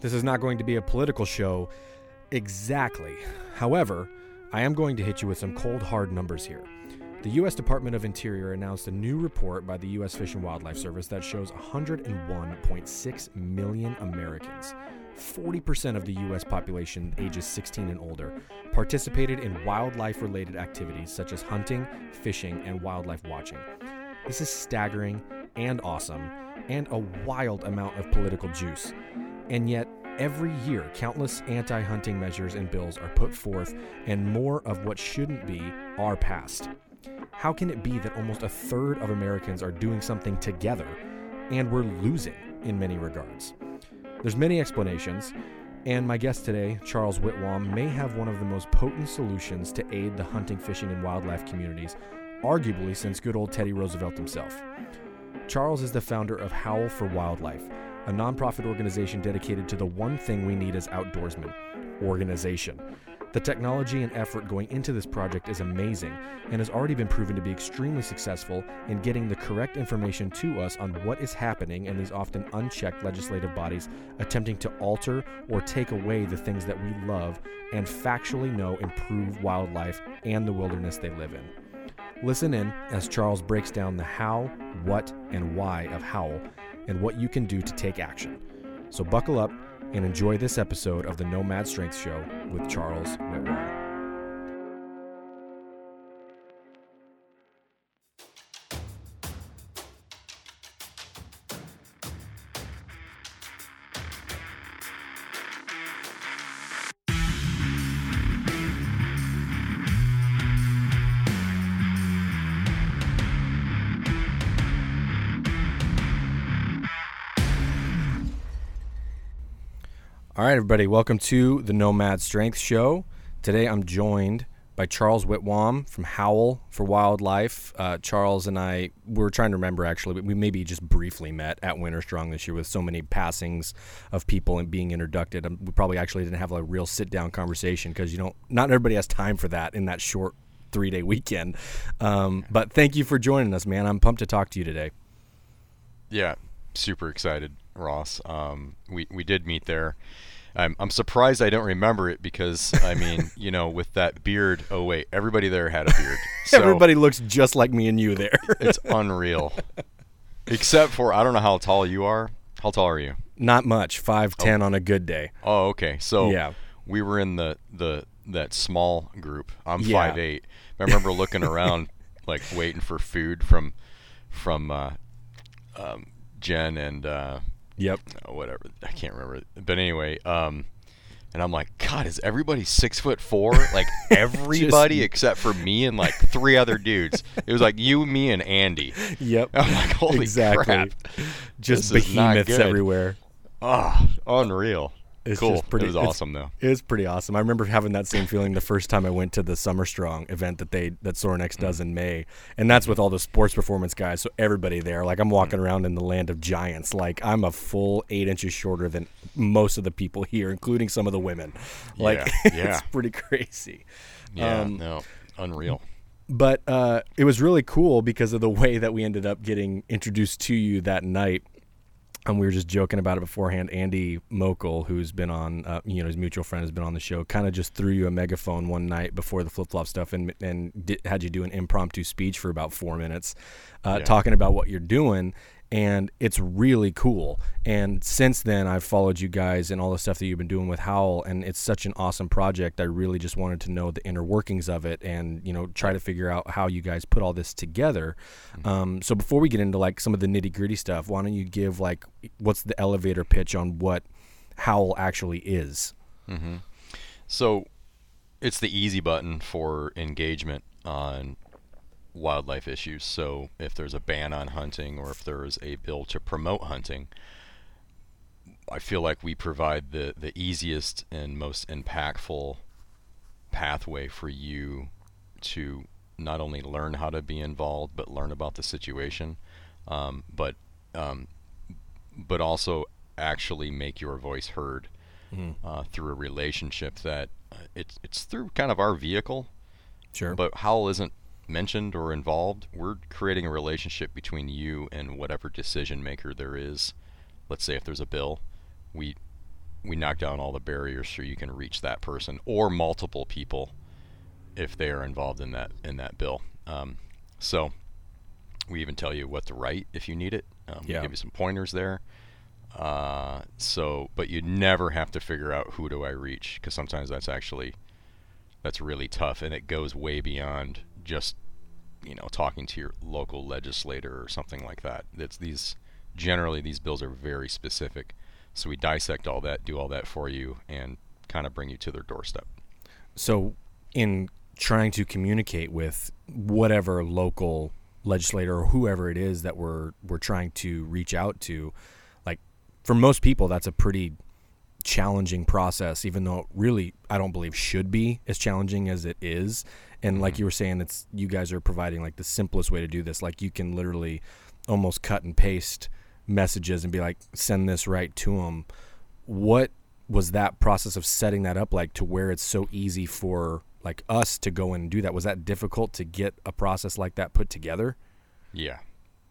This is not going to be a political show exactly. However, I am going to hit you with some cold, hard numbers here. The U.S. Department of Interior announced a new report by the U.S. Fish and Wildlife Service that shows 101.6 million Americans, 40% of the U.S. population ages 16 and older, participated in wildlife related activities such as hunting, fishing, and wildlife watching. This is staggering and awesome, and a wild amount of political juice. And yet, every year, countless anti hunting measures and bills are put forth, and more of what shouldn't be are passed. How can it be that almost a third of Americans are doing something together and we're losing in many regards? There's many explanations, and my guest today, Charles Whitwam, may have one of the most potent solutions to aid the hunting, fishing, and wildlife communities, arguably since good old Teddy Roosevelt himself. Charles is the founder of Howl for Wildlife, a nonprofit organization dedicated to the one thing we need as outdoorsmen organization. The technology and effort going into this project is amazing and has already been proven to be extremely successful in getting the correct information to us on what is happening in these often unchecked legislative bodies attempting to alter or take away the things that we love and factually know improve wildlife and the wilderness they live in. Listen in as Charles breaks down the how, what, and why of Howl and what you can do to take action. So buckle up and enjoy this episode of the Nomad Strength Show with Charles Whitwam. All right, everybody, welcome to the Nomad Strength Show. Today I'm joined by Charles Whitwam from Howl for Wildlife. Uh, Charles and I we were trying to remember actually, we maybe just briefly met at Winter Strong this year with so many passings of people and being introduced. Um, we probably actually didn't have a real sit down conversation because you know not everybody has time for that in that short three day weekend. Um, but thank you for joining us, man. I'm pumped to talk to you today. Yeah, super excited, Ross. Um, we we did meet there. I'm I'm surprised I don't remember it because I mean, you know, with that beard. Oh wait, everybody there had a beard. So everybody looks just like me and you there. it's unreal. Except for I don't know how tall you are. How tall are you? Not much, five ten oh. on a good day. Oh, okay. So yeah, we were in the the that small group. I'm yeah. five eight. I remember looking around, like waiting for food from from uh, um, Jen and uh, Yep. Uh, whatever. I can't remember. But anyway, um, and I'm like, God, is everybody six foot four? Like everybody Just, except for me and like three other dudes. It was like you, me, and Andy. Yep. I'm like, holy exactly. crap. Just this behemoths everywhere. Oh, unreal. It's cool. just pretty, it was awesome though. It was pretty awesome. I remember having that same feeling the first time I went to the Summer Strong event that they that Sorinex does mm. in May, and that's with all the sports performance guys. So everybody there, like I'm walking mm. around in the land of giants. Like I'm a full eight inches shorter than most of the people here, including some of the women. Like yeah, yeah. it's pretty crazy. Yeah, um, no, unreal but uh, it was really cool because of the way that we ended up getting introduced to you that night and we were just joking about it beforehand. Andy Mokel, who's been on, uh, you know, his mutual friend has been on the show, kind of just threw you a megaphone one night before the flip flop stuff, and and did, had you do an impromptu speech for about four minutes, uh, yeah. talking about what you're doing and it's really cool. And since then, I've followed you guys and all the stuff that you've been doing with Howl, and it's such an awesome project. I really just wanted to know the inner workings of it, and you know, try to figure out how you guys put all this together. Mm-hmm. Um, so before we get into like some of the nitty gritty stuff, why don't you give like what's the elevator pitch on what Howl actually is? Mm-hmm. So it's the easy button for engagement on wildlife issues. So if there's a ban on hunting or if there is a bill to promote hunting, I feel like we provide the, the easiest and most impactful pathway for you to not only learn how to be involved but learn about the situation, um, but um, but also actually make your voice heard mm-hmm. uh, through a relationship that uh, it's it's through kind of our vehicle. Sure. But Howl isn't mentioned or involved, we're creating a relationship between you and whatever decision maker there is. Let's say if there's a bill, we we knock down all the barriers so you can reach that person or multiple people if they are involved in that in that bill. Um, so we even tell you what to write if you need it. Um, yeah. We give you some pointers there. Uh, so, but you never have to figure out who do I reach because sometimes that's actually that's really tough and it goes way beyond just you know talking to your local legislator or something like that. It's these generally these bills are very specific, so we dissect all that, do all that for you, and kind of bring you to their doorstep. So, in trying to communicate with whatever local legislator or whoever it is that we're we're trying to reach out to, like for most people, that's a pretty challenging process, even though it really I don't believe should be as challenging as it is. And like mm-hmm. you were saying, it's you guys are providing like the simplest way to do this. Like you can literally almost cut and paste messages and be like, send this right to them. What was that process of setting that up like to where it's so easy for like us to go and do that? Was that difficult to get a process like that put together? Yeah.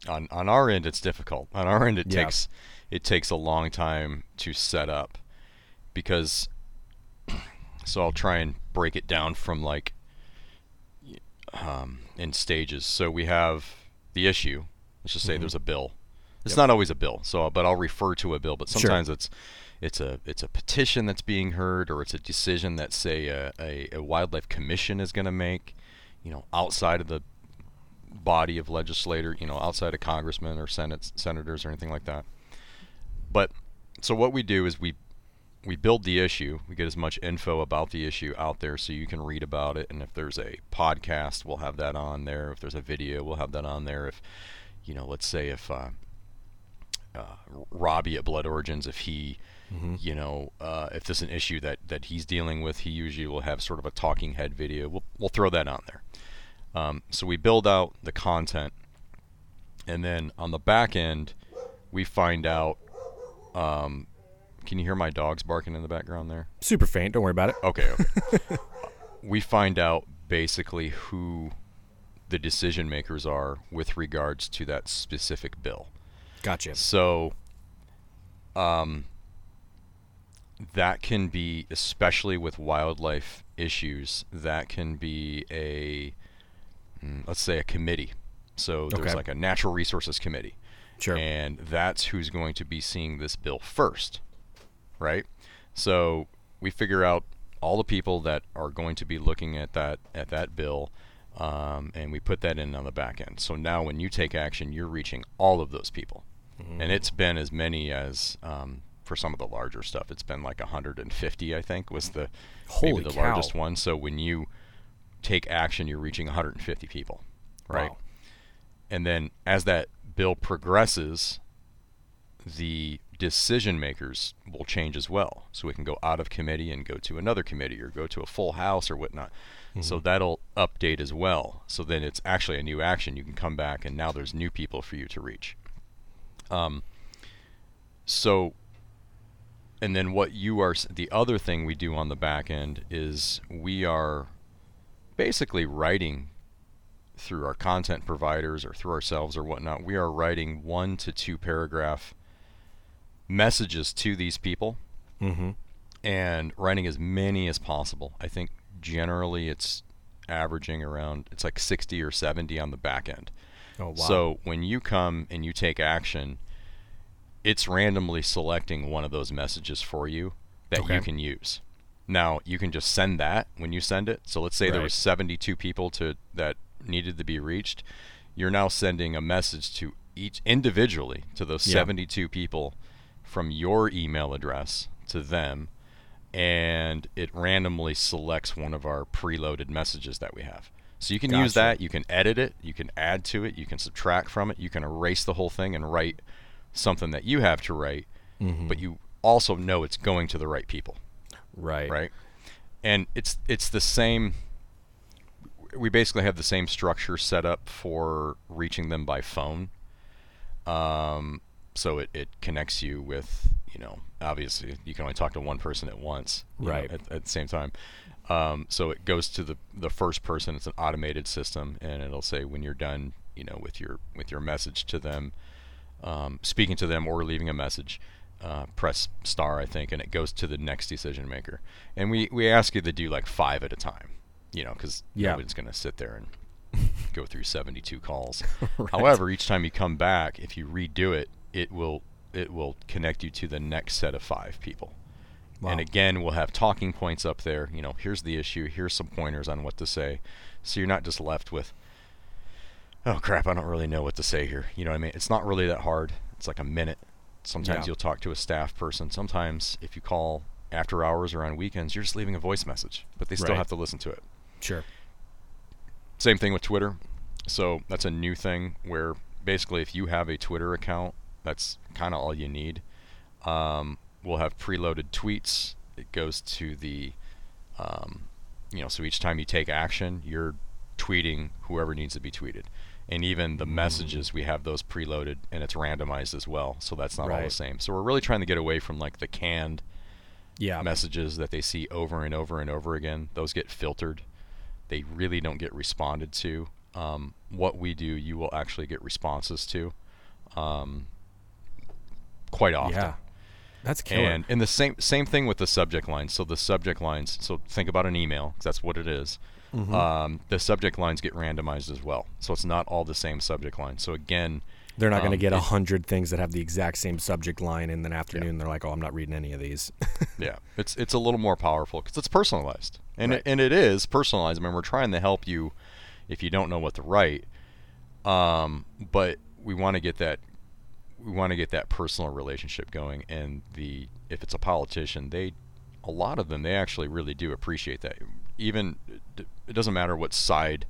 On on our end it's difficult. On our end it yeah. takes it takes a long time to set up because so I'll try and break it down from like um, in stages. So we have the issue. Let's just say mm-hmm. there's a bill. It's yep. not always a bill, so but I'll refer to a bill. But sometimes sure. it's it's a it's a petition that's being heard, or it's a decision that say a, a, a wildlife commission is going to make, you know, outside of the body of legislator, you know, outside of congressmen or senate senators or anything like that. But so what we do is we we build the issue. We get as much info about the issue out there so you can read about it. And if there's a podcast, we'll have that on there. If there's a video, we'll have that on there. If, you know, let's say if uh, uh, Robbie at Blood Origins, if he, mm-hmm. you know, uh, if there's an issue that, that he's dealing with, he usually will have sort of a talking head video. We'll, we'll throw that on there. Um, so we build out the content. And then on the back end, we find out um, can you hear my dogs barking in the background there? Super faint. Don't worry about it. Okay. okay. we find out basically who the decision makers are with regards to that specific bill. Gotcha. So, um, that can be, especially with wildlife issues, that can be a, mm, let's say, a committee. So there's okay. like a natural resources committee. Sure. And that's who's going to be seeing this bill first right? So we figure out all the people that are going to be looking at that at that bill, um, and we put that in on the back end. So now when you take action, you're reaching all of those people, mm-hmm. and it's been as many as um, for some of the larger stuff. It's been like 150, I think, was the Holy maybe the cow. largest one. So when you take action, you're reaching 150 people, right? Wow. And then as that bill progresses, the decision makers will change as well. So we can go out of committee and go to another committee or go to a full house or whatnot. Mm-hmm. So that'll update as well. So then it's actually a new action. You can come back and now there's new people for you to reach. Um, so, and then what you are, the other thing we do on the back end is we are basically writing through our content providers or through ourselves or whatnot. We are writing one to two paragraph messages to these people mm-hmm. and writing as many as possible. I think generally it's averaging around it's like 60 or 70 on the back end. Oh, wow. So when you come and you take action, it's randomly selecting one of those messages for you that okay. you can use. Now you can just send that when you send it. So let's say right. there were 72 people to that needed to be reached. You're now sending a message to each individually to those yeah. 72 people from your email address to them and it randomly selects one of our preloaded messages that we have. So you can gotcha. use that, you can edit it, you can add to it, you can subtract from it, you can erase the whole thing and write something that you have to write, mm-hmm. but you also know it's going to the right people. Right. Right. And it's it's the same we basically have the same structure set up for reaching them by phone. Um, so it, it connects you with, you know, obviously you can only talk to one person at once, right? Know, at, at, the same time. Um, so it goes to the the first person. It's an automated system, and it'll say when you're done, you know, with your with your message to them, um, speaking to them or leaving a message. Uh, press star, I think, and it goes to the next decision maker. And we, we ask you to do like five at a time, you know, because yeah. nobody's going to sit there and go through 72 calls. right. However, each time you come back, if you redo it, it will it will connect you to the next set of five people. Wow. And again, we'll have talking points up there. You know, here's the issue. Here's some pointers on what to say. So you're not just left with, oh crap, I don't really know what to say here. You know what I mean? It's not really that hard. It's like a minute. Sometimes yeah. you'll talk to a staff person. Sometimes if you call after hours or on weekends, you're just leaving a voice message, but they still right. have to listen to it. Sure. Same thing with Twitter. So that's a new thing where basically if you have a Twitter account that's kind of all you need. Um, we'll have preloaded tweets. It goes to the, um, you know, so each time you take action, you're tweeting whoever needs to be tweeted. And even the mm. messages, we have those preloaded and it's randomized as well. So that's not right. all the same. So we're really trying to get away from like the canned yeah. messages that they see over and over and over again. Those get filtered. They really don't get responded to. Um, what we do, you will actually get responses to. Um, quite often. Yeah. That's killer. And and the same same thing with the subject lines. So the subject lines. So think about an email. That's what it is. Mm-hmm. Um, the subject lines get randomized as well. So it's not all the same subject line. So again, they're not um, going to get a hundred things that have the exact same subject line in the afternoon. Yeah. They're like, oh, I'm not reading any of these. yeah, it's it's a little more powerful because it's personalized, and right. it, and it is personalized. I mean, we're trying to help you if you don't know what to write. Um, but we want to get that we want to get that personal relationship going and the if it's a politician they a lot of them they actually really do appreciate that. Even it doesn't matter what side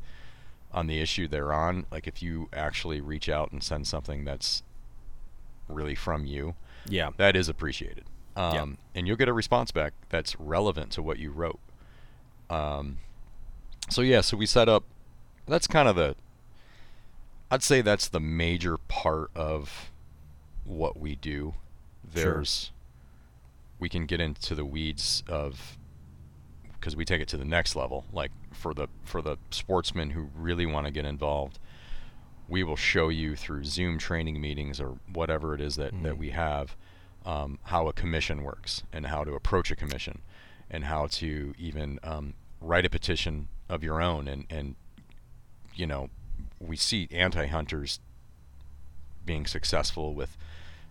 on the issue they're on like if you actually reach out and send something that's really from you yeah. that is appreciated. Um, yeah. and you'll get a response back that's relevant to what you wrote. Um, so yeah so we set up that's kind of the i'd say that's the major part of what we do. There's sure. we can get into the weeds of because we take it to the next level. Like for the for the sportsmen who really want to get involved, we will show you through Zoom training meetings or whatever it is that, mm that we have um, how a commission works and how to approach a commission and how to even um, write a petition of your own and and you know we see anti-hunters being successful with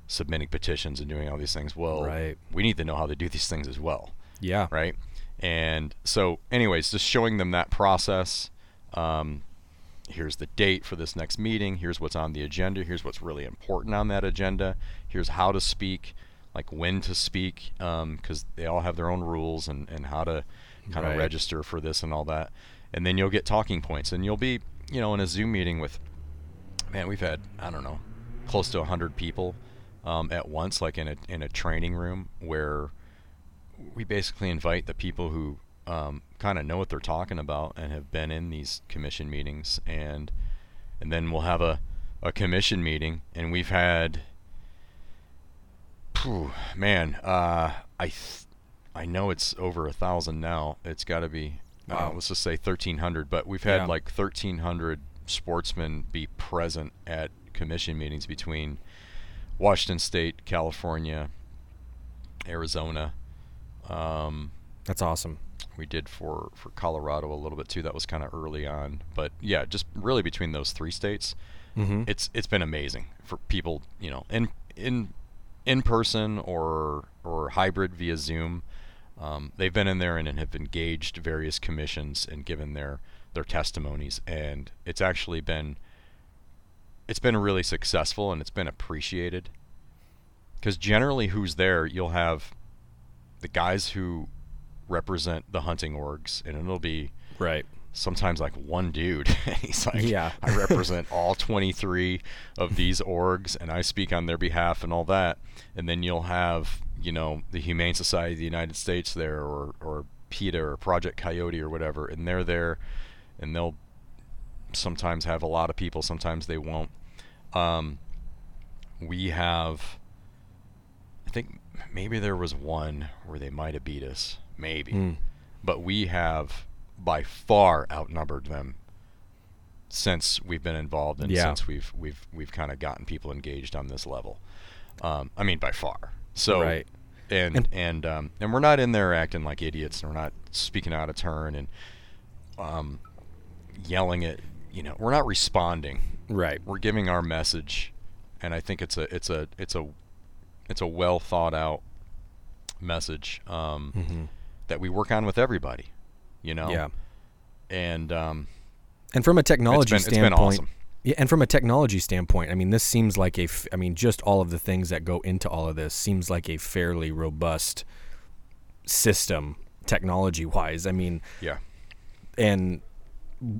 submitting petitions and doing all these things. Well, right. we need to know how to do these things as well. Yeah. Right. And so, anyways, just showing them that process. Um, here's the date for this next meeting. Here's what's on the agenda. Here's what's really important on that agenda. Here's how to speak, like when to speak, because um, they all have their own rules and, and how to kind of right. register for this and all that. And then you'll get talking points, and you'll be, you know, in a Zoom meeting with, man, we've had I don't know, close to 100 people um, at once, like in a in a training room where we basically invite the people who um, kind of know what they're talking about and have been in these commission meetings, and and then we'll have a a commission meeting, and we've had, whew, man, uh, I th- I know it's over a thousand now. It's got to be, uh, wow. uh, let's just say thirteen hundred. But we've had yeah. like thirteen hundred sportsmen be present at commission meetings between Washington State, California, Arizona. Um, That's awesome. We did for for Colorado a little bit too. That was kind of early on, but yeah, just really between those three states, mm-hmm. it's it's been amazing for people, you know, in in in person or or hybrid via Zoom. Um, they've been in there and, and have engaged various commissions and given their their testimonies, and it's actually been it's been really successful and it's been appreciated. Because generally, who's there, you'll have the guys who represent the hunting orgs, and it'll be right sometimes like one dude. He's like, yeah, I represent all 23 of these orgs, and I speak on their behalf and all that. And then you'll have, you know, the Humane Society of the United States there, or or PETA or Project Coyote or whatever, and they're there, and they'll sometimes have a lot of people, sometimes they won't. Um, we have, I think maybe there was one where they might have beat us, maybe, mm. but we have by far outnumbered them since we've been involved and yeah. since we've we've we've kind of gotten people engaged on this level. Um, I mean, by far. So, right. and and and, um, and we're not in there acting like idiots, and we're not speaking out of turn and um, yelling at you know we're not responding. Right. We're giving our message, and I think it's a it's a it's a it's a well thought out message um, mm-hmm. that we work on with everybody you know. Yeah. And um, and from a technology it's been, standpoint, awesome. yeah, and from a technology standpoint, I mean, this seems like a, f- I mean, just all of the things that go into all of this seems like a fairly robust system technology wise. I mean, yeah. And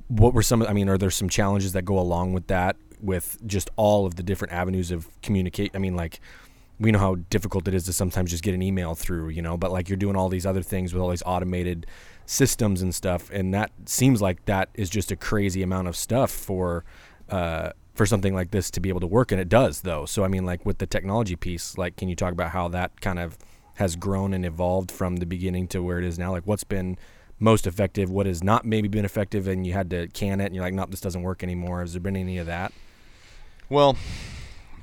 what were some? I mean, are there some challenges that go along with that? With just all of the different avenues of communicate. I mean, like we know how difficult it is to sometimes just get an email through, you know, but like you're doing all these other things with all these automated systems and stuff, and that seems like that is just a crazy amount of stuff for uh, for something like this to be able to work, and it does though. So I mean, like with the technology piece, like can you talk about how that kind of has grown and evolved from the beginning to where it is now? Like what's been most effective, what has not maybe been effective, and you had to can it, and you're like, nope, this doesn't work anymore. Has there been any of that? Well,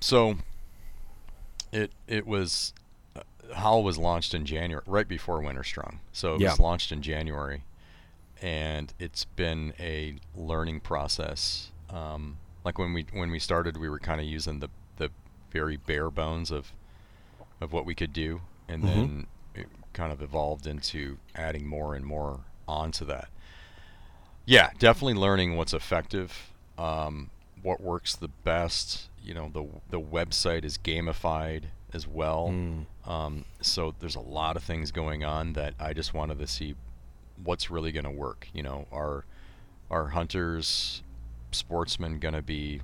so it it was Howl was launched in January, right before Winter Strong. So it yeah. was launched in January, and it's been a learning process. Um, like when we when we started, we were kind of using the the very bare bones of of what we could do, and mm-hmm. then it kind of evolved into adding more and more onto that. Yeah, definitely learning what's effective, um, what works the best. You know, the the website is gamified as well. Mm. Um, so there's a lot of things going on that I just wanted to see what's really going to work. You know, are are hunters, sportsmen going to be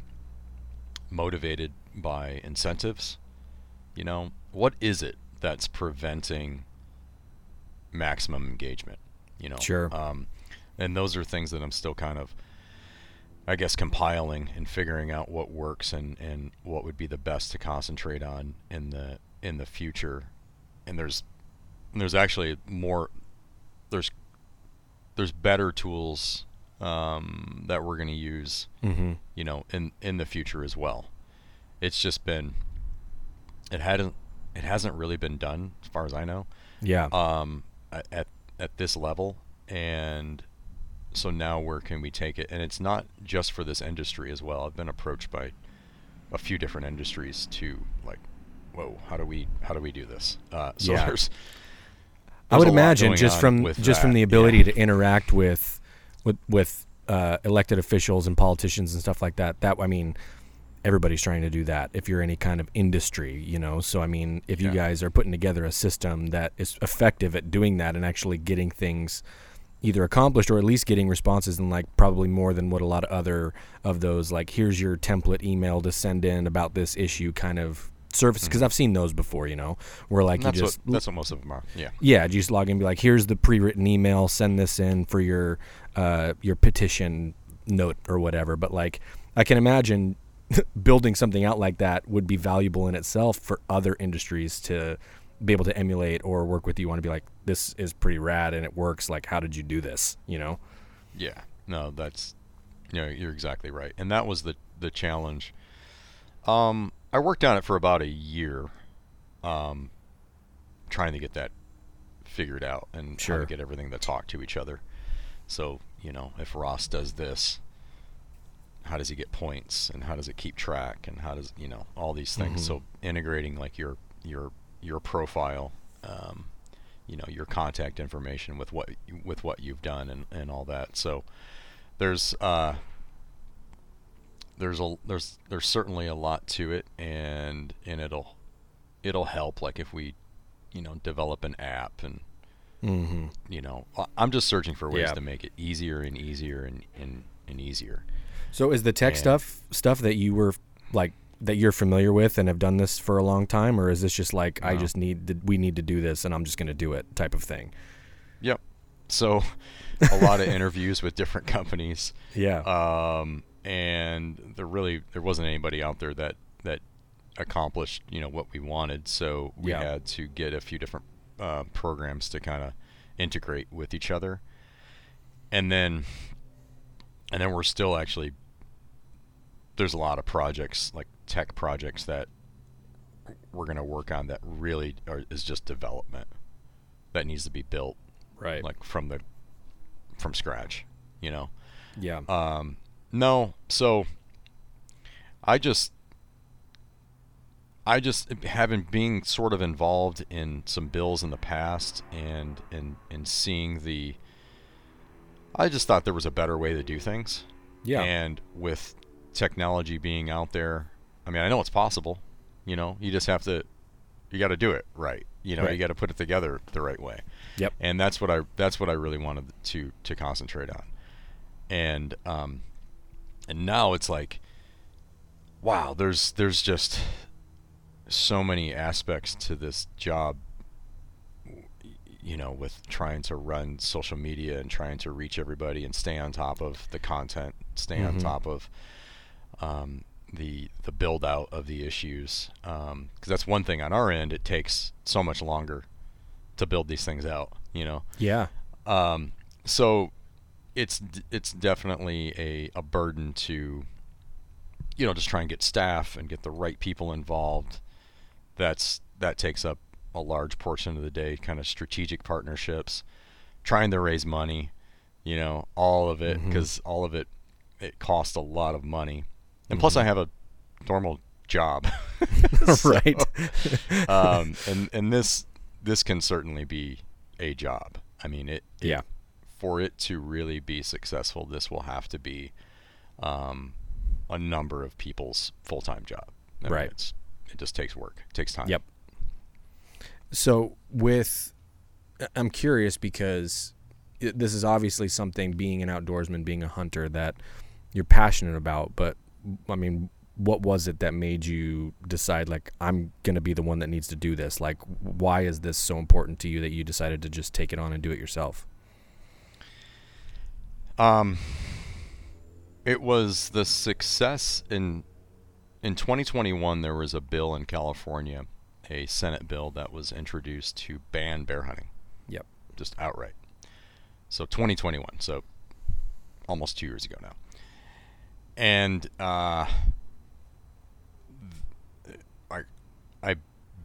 motivated by incentives? You know, what is it that's preventing maximum engagement? You know, sure. Um, and those are things that I'm still kind of I guess compiling and figuring out what works and, and what would be the best to concentrate on in the in the future. And there's there's actually more there's there's better tools um, that we're going to use, mm-hmm. you know, in in the future as well. It's just been it hadn't it hasn't really been done as far as I know. Yeah. Um, at at this level, and so now where can we take it? And it's not just for this industry as well. I've been approached by a few different industries to like, whoa, how do we how do we do this? Uh, so yeah. there's, there's I would imagine just from just that. from the ability yeah. to interact with with with uh, elected officials and politicians and stuff like that. That I mean, everybody's trying to do that. If you're any kind of industry, you know. So I mean, if you yeah. guys are putting together a system that is effective at doing that and actually getting things either accomplished or at least getting responses and like probably more than what a lot of other of those like here's your template email to send in about this issue kind of services because I've seen those before. You know, where like you just what that's what most of them are. Yeah. yeah, you just log in and be like, here's the pre-written email, send this in for your uh, your petition note or whatever. But like, I can imagine building something out like that would be valuable in itself for other industries to be able to emulate or work with you want to be like, this is pretty rad and it works. Like, how did you do this? You know? Yeah. No, that's you know, you're exactly right. And that was the the challenge. Um I worked on it for about a year um trying to get that figured out and Sure. to get everything to talk to each other. So, you know, if Ross does this, how does he get points and how does it keep track and how does, you know, all these things. Mhm. So integrating like your your your profile um you know your contact information with what with what you've done and, and all that so there's uh there's a there's there's certainly a lot to it and and it'll it'll help like if we you know develop an app and Mm-hmm. you know i'm just searching for ways Yeah. to make it easier and easier and and, and easier So is the tech And- stuff stuff that you were like that you're familiar with and have done this for a long time, or is this just like I just need to, we need to do this and I'm just going to do it type of thing? yep so a lot of interviews with different companies Yeah. um, and there really there wasn't anybody out there that that accomplished you know what we wanted so we Yeah. had to get a few different uh, programs to kind of integrate with each other and then and then we're still actually there's a lot of projects like tech projects that we're going to work on that really are, is just development that needs to be built right. like from the from scratch you know yeah. um, no, so I just, I just having being sort of involved in some bills in the past and and and seeing the, I just thought there was a better way to do things. yeah. And with technology being out there, I mean, I know it's possible. You know, you just have to, you got to do it right. You know, Right. you got to put it together the right way yep. and that's what I that's what I really wanted to to concentrate on. And um, and now it's like, wow, there's there's just so many aspects to this job. You know, with trying to run social media and trying to reach everybody and stay on top of the content, stay on Mhm. top of um, the the build out of the issues. Because that's one thing on our end. It takes so much longer to build these things out. You know, Yeah. um, so it's it's definitely a, a burden to you know just try and get staff and get the right people involved. That's that takes up a large portion of the day. Kind of strategic partnerships, trying to raise money. You know, all of it because all of it it costs a lot of money, and plus I Mhm. have a normal job. right. um, and and this this can certainly be a job. I mean, it, it- Yeah. For it to really be successful, this will have to be um, a number of people's full time job. I mean, Right. it's, it just takes work. It takes time. Yep. So with, I'm curious because this is obviously something being an outdoorsman, being a hunter that you're passionate about. But I mean, what was it that made you decide like I'm gonna be the one that needs to do this? Like, why is this so important to you that you decided to just take it on and do it yourself? Um, it was the success in in 2021. There was a bill in California, a Senate bill that was introduced to ban bear hunting. Yep. Just outright. So 2021. So almost two years ago now. And uh, I I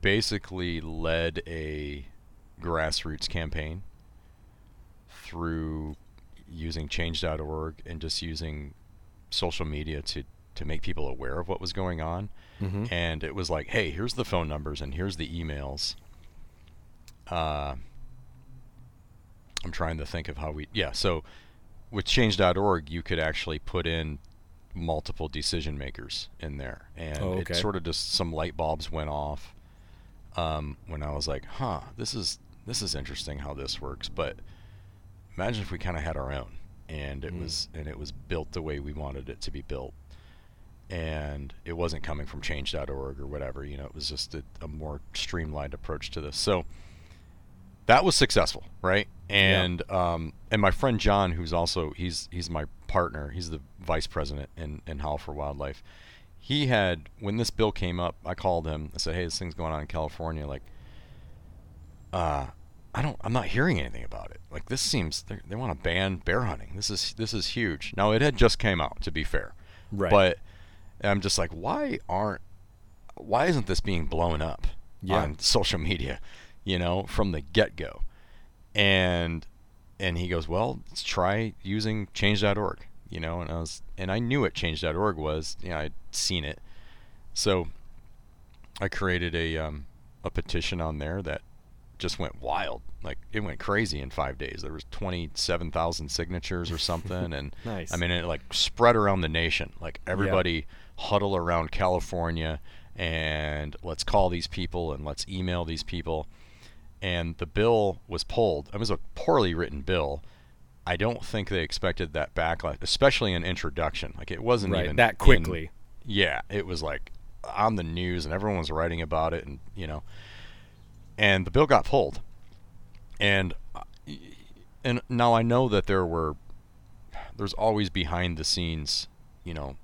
basically led a grassroots campaign through using change.org and just using social media to to make people aware of what was going on Mm-hmm. and it was like hey here's the phone numbers and here's the emails uh i'm trying to think of how we yeah so with change.org you could actually put in multiple decision makers in there and Oh, okay. it sort of just some light bulbs went off um, when i was like huh this is this is interesting how this works but imagine if we kind of had our own and it Mm. was and it was built the way we wanted it to be built and it wasn't coming from change.org or whatever. You know, it was just a, a more streamlined approach to this. So that was successful, right? And yeah. um, and my friend John, who's also he's he's my partner. He's the vice president in in Howl for Wildlife. He had when this bill came up, I called him. I said, "Hey, this thing's going on in California. Like, uh, I don't. I'm not hearing anything about it. Like, this seems they want to ban bear hunting. This is this is huge. Now, it had just came out, to be fair, right? But I'm just like, why aren't why isn't this being blown up yeah. on social media? You know, from the get go, and and he goes, well, let's try using change.org. You know, and I was and I knew what change.org was. You know, I'd seen it, so I created a um, a petition on there that just went wild. Like it went crazy in five days. There was twenty seven thousand signatures or something, and nice. I mean it like spread around the nation. Like everybody. Yeah huddle around California and let's call these people and let's email these people. And the bill was pulled. It was a poorly written bill. I don't think they expected that backlash, especially an introduction. Like it wasn't right, even that quickly. In, yeah, it was like on the news and everyone was writing about it, and you know, and the bill got pulled. And uh, and now I know that there were there's always behind the scenes, you know,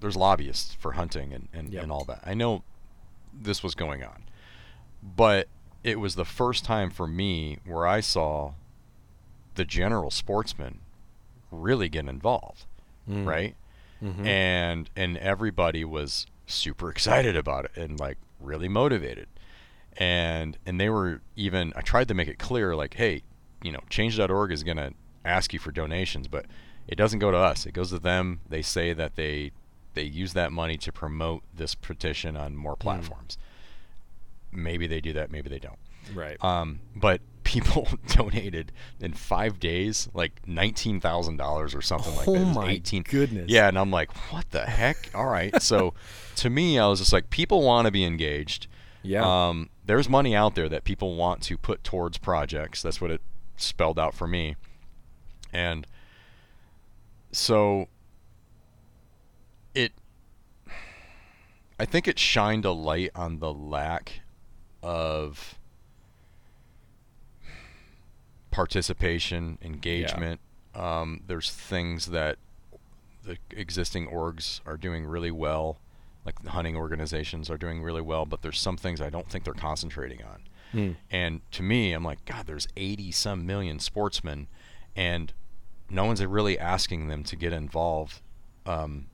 there's lobbyists for hunting and, and, yep. and all that. I know this was going on. But it was the first time for me where I saw the general sportsman really get involved. Mm. Right? Mm-hmm. And and everybody was super excited about it and like really motivated. And and they were even I tried to make it clear like, hey, you know, change.org is gonna ask you for donations, but it doesn't go to us. It goes to them. They say that they they use that money to promote this petition on more hmm. platforms. Mm. Maybe they do that, maybe they don't. Right. Um, but people donated in five days like nineteen thousand dollars or something like that. Oh my 18. goodness! Yeah, and I'm like, what the heck? All right. so, to me, I was just like, people want to be engaged. Yeah. Um, there's money out there that people want to put towards projects. That's what it spelled out for me. And so it I think it shined a light on the lack of participation, engagement. Yeah. Um, there's things that the existing orgs are doing really well, like the hunting organizations are doing really well, but there's some things I don't think they're concentrating on. Mm. And to me, I'm like, God, there's 80 some million sportsmen, and no one's really asking them to get involved um,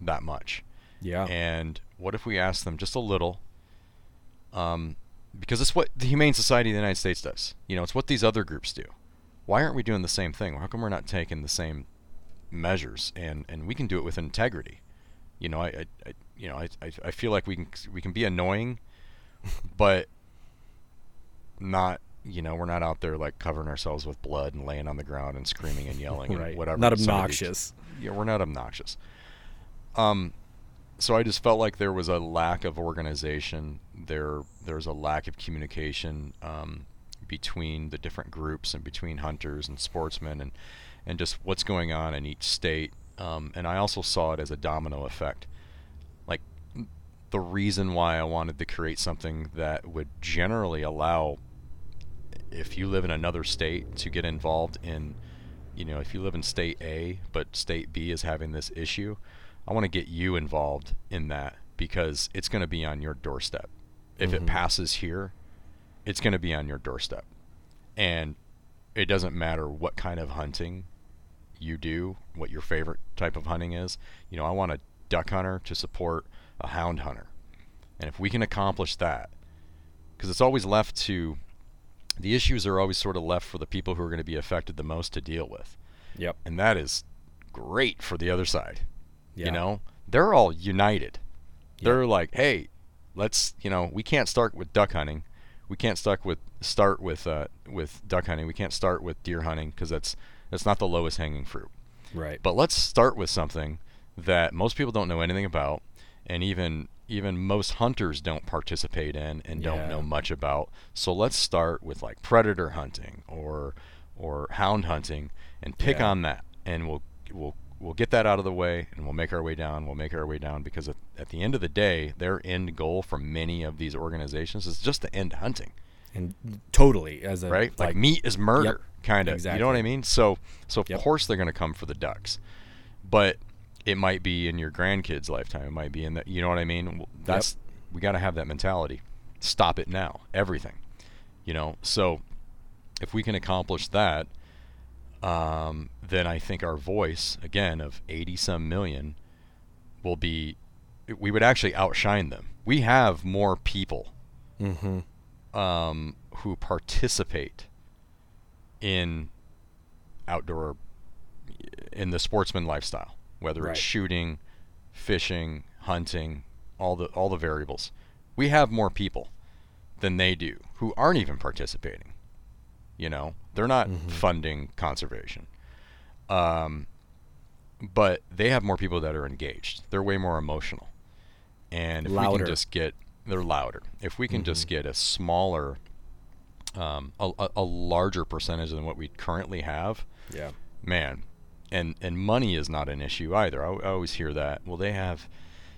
that much. Yeah. And what if we ask them just a little? Um, because it's what the Humane Society of the United States does. You know, it's what these other groups do. Why aren't we doing the same thing? How come we're not taking the same measures? And and we can do it with integrity. You know, I, I, I you know, I, I, I feel like we can we can be annoying, but not you know, we're not out there like covering ourselves with blood and laying on the ground and screaming and yelling right. and whatever. Not obnoxious. yeah, we're not obnoxious. Um, so I just felt like there was a lack of organization. There, there's a lack of communication um, between the different groups and between hunters and sportsmen, and and just what's going on in each state. Um, and I also saw it as a domino effect. Like the reason why I wanted to create something that would generally allow, if you live in another state, to get involved in, you know, if you live in state A but state B is having this issue I want to get you involved in that because it's going to be on your doorstep. If mm-hmm. it passes here, it's going to be on your doorstep. And it doesn't matter what kind of hunting you do, what your favorite type of hunting is. You know, I want a duck hunter to support a hound hunter. And if we can accomplish that, because it's always left to the issues are always sort of left for the people who are going to be affected the most to deal with. Yep. And that is great for the other side. Yeah. You know, they're all united. They're like, hey, let's, you know, we can't start with duck hunting. We can't start with start with uh, with duck hunting. We can't start with deer hunting because that's that's not the lowest hanging fruit. Right. But let's start with something that most people don't know anything about, and even even most hunters don't participate in and don't know much about. So let's start with like predator hunting or or hound hunting and pick yeah. on that, and we'll we'll we'll get that out of the way and we'll make our way down. We'll make our way down because at, at the end of the day, their end goal for many of these organizations is just to end hunting. And totally as a right like, like meat is murder yep, kind of exactly. you know what I mean. So so of Yep. course they're going to come for the ducks, but it might be in your grandkids' lifetime. It might be in that you know what I mean. That's we got to have that mentality. Stop it now. Everything, you know. So if we can accomplish that, um, then I think our voice again of 80 some million will be we would actually outshine them. We have more people Mm-hmm. um, who participate in outdoor in the sportsman lifestyle, whether Right. it's shooting, fishing, hunting, all the all the variables. We have more people than they do who aren't even participating. You know, they're not Mhm. funding conservation. Um, but they have more people that are engaged. They're way more emotional. And if we can just get they're louder. If we can just get a smaller um, a, a, larger percentage than what we currently have, Yeah. man, and and money is not an issue either. I, I always hear that. Well, they have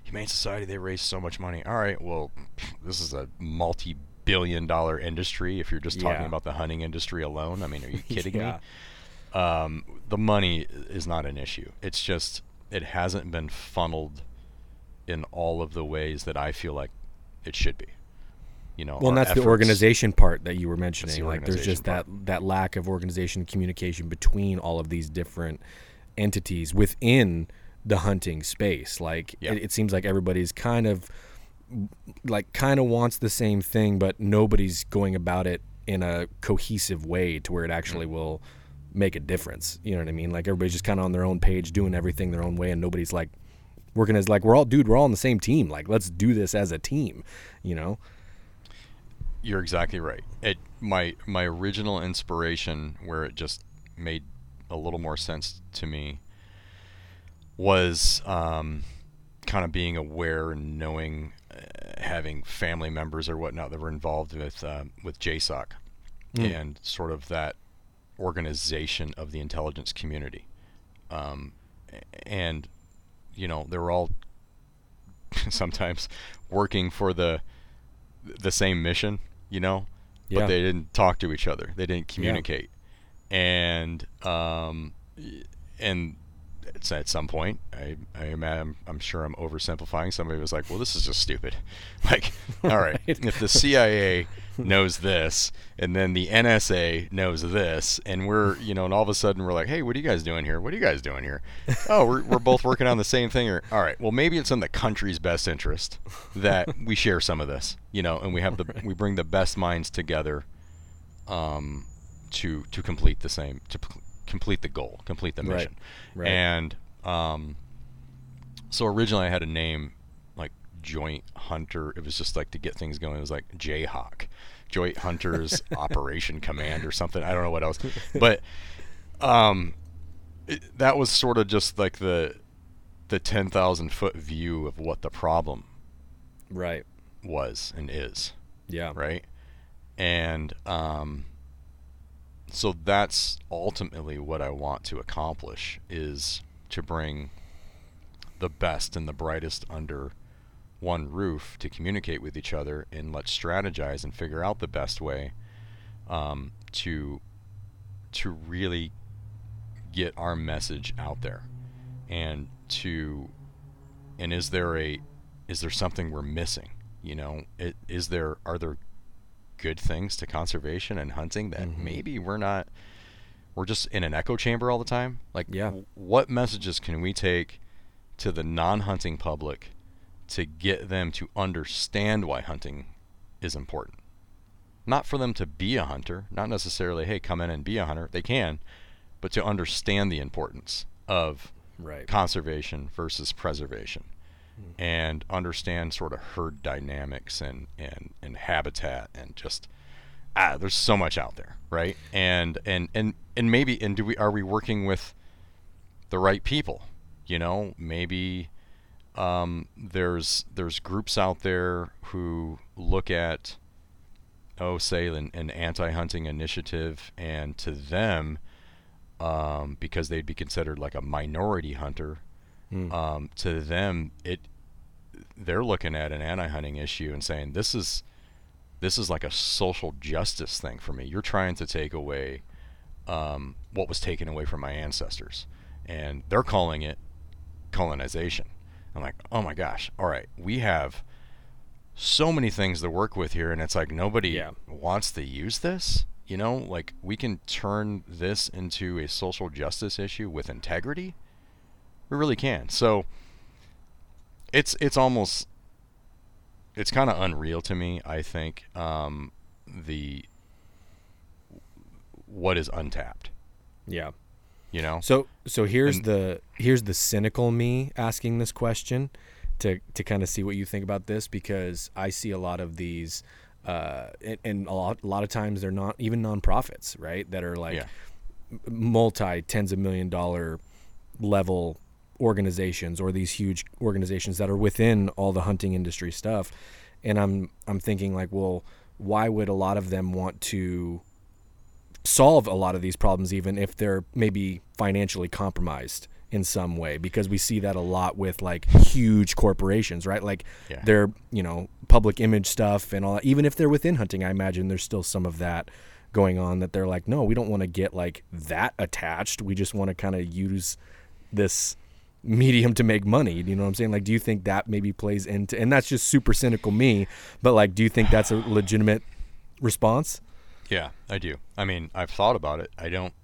Humane Society. They raise so much money. All right, well, this is a multi-billion-dollar industry. If you're just talking Yeah. about the hunting industry alone, I mean, are you kidding Yeah. me? Um, the money is not an issue. It's just it hasn't been funneled in all of the ways that I feel like it should be. You know, Well, and that's efforts- the organization part that you were mentioning. like, there's just that that lack of organization and communication between all of these different entities within the hunting space. Like, Yeah. it, it seems like everybody's kind of like kind of wants the same thing, but nobody's going about it in a cohesive way to where it actually Mm. will make a difference. You know what I mean? Like everybody's just kind of on their own page, doing everything their own way, and nobody's like working as like we're all, dude, we're all on the same team. Like, let's do this as a team. You know? You're exactly right. It my my original inspiration, where it just made a little more sense to me, was um, kind of being aware and knowing, having family members or whatnot that were involved with um, with JSOC, Mm. and sort of that organization of the intelligence community, um, and you know they were all sometimes working for the the same mission, you know, Yeah. but they didn't talk to each other. They didn't communicate, and um, and it's at some point, I, I am, I'm, I'm sure I'm oversimplifying. Somebody was like, "Well, this is just stupid." Like, all right, if the CIA knows this, and then the NSA knows this, and we're, you know, and all of a sudden we're like, "Hey, what are you guys doing here? What are you guys doing here?" oh, we're, we're both working on the same thing. Or all right, well, maybe it's in the country's best interest that we share some of this, you know, and we have the we bring the best minds together, um, to to complete the same to complete the goal, complete the Right, mission, right. and um, so originally I had a name like Joint Hunter. It was just like to get things going. It was like Jayhawk, Joint Hunters Operation Command or something. I don't know what else, but um, it, that was sort of just like the the ten thousand foot view of what the problem Right. was and is Yeah. right? And um, so that's ultimately what I want to accomplish is to bring the best and the brightest under one roof to communicate with each other and let's strategize and figure out the best way um, to to really get our message out there. And to and is there a is there something we're missing? You know it, is there are there good things to conservation and hunting that Mhm. maybe we're not we're just in an echo chamber all the time like Yeah. w- what messages can we take to the non-hunting public to get them to understand why hunting is important not for them to be a hunter not necessarily hey come in and be a hunter they can but to understand the importance of Right. conservation versus preservation and understand sort of herd dynamics and, and, and habitat and just ah there's so much out there right and and and and maybe and do we are we working with the right people you know maybe um, there's there's groups out there who look at oh say an, an anti-hunting initiative and to them um, because they'd be considered like a minority hunter. Mm. Um, to them, it they're looking at an anti-hunting issue and saying this is this is like a social justice thing for me. You're trying to take away um, what was taken away from my ancestors, and they're calling it colonization. I'm like, oh my gosh, all right, we have so many things to work with here, and it's like nobody yeah. wants to use this. You know, like we can turn this into a social justice issue with integrity. We really can. So it's it's almost it's kind of unreal to me. I think um, the what is untapped. Yeah. You know. So so here's and, the here's the cynical me asking this question to to kind of see what you think about this because I see a lot of these uh, and, and, a lot a lot of times they're not even nonprofits, right? That are like yeah. multi tens of million dollar level organizations or these huge organizations that are within all the hunting industry stuff. And I'm I'm thinking like, well, why would a lot of them want to solve a lot of these problems even if they're maybe financially compromised in some way because we see that a lot with like huge corporations right like yeah. their you know public image stuff and all that even if they're within hunting i imagine there's still some of that going on that they're like no we don't want to get like that attached we just want to kind of use this medium to make money. You know what I'm saying? Like, do you think that maybe plays into, and that's just super cynical me, but like, do you think that's a legitimate response? Yeah, I do. I mean, I've thought about it. I don't.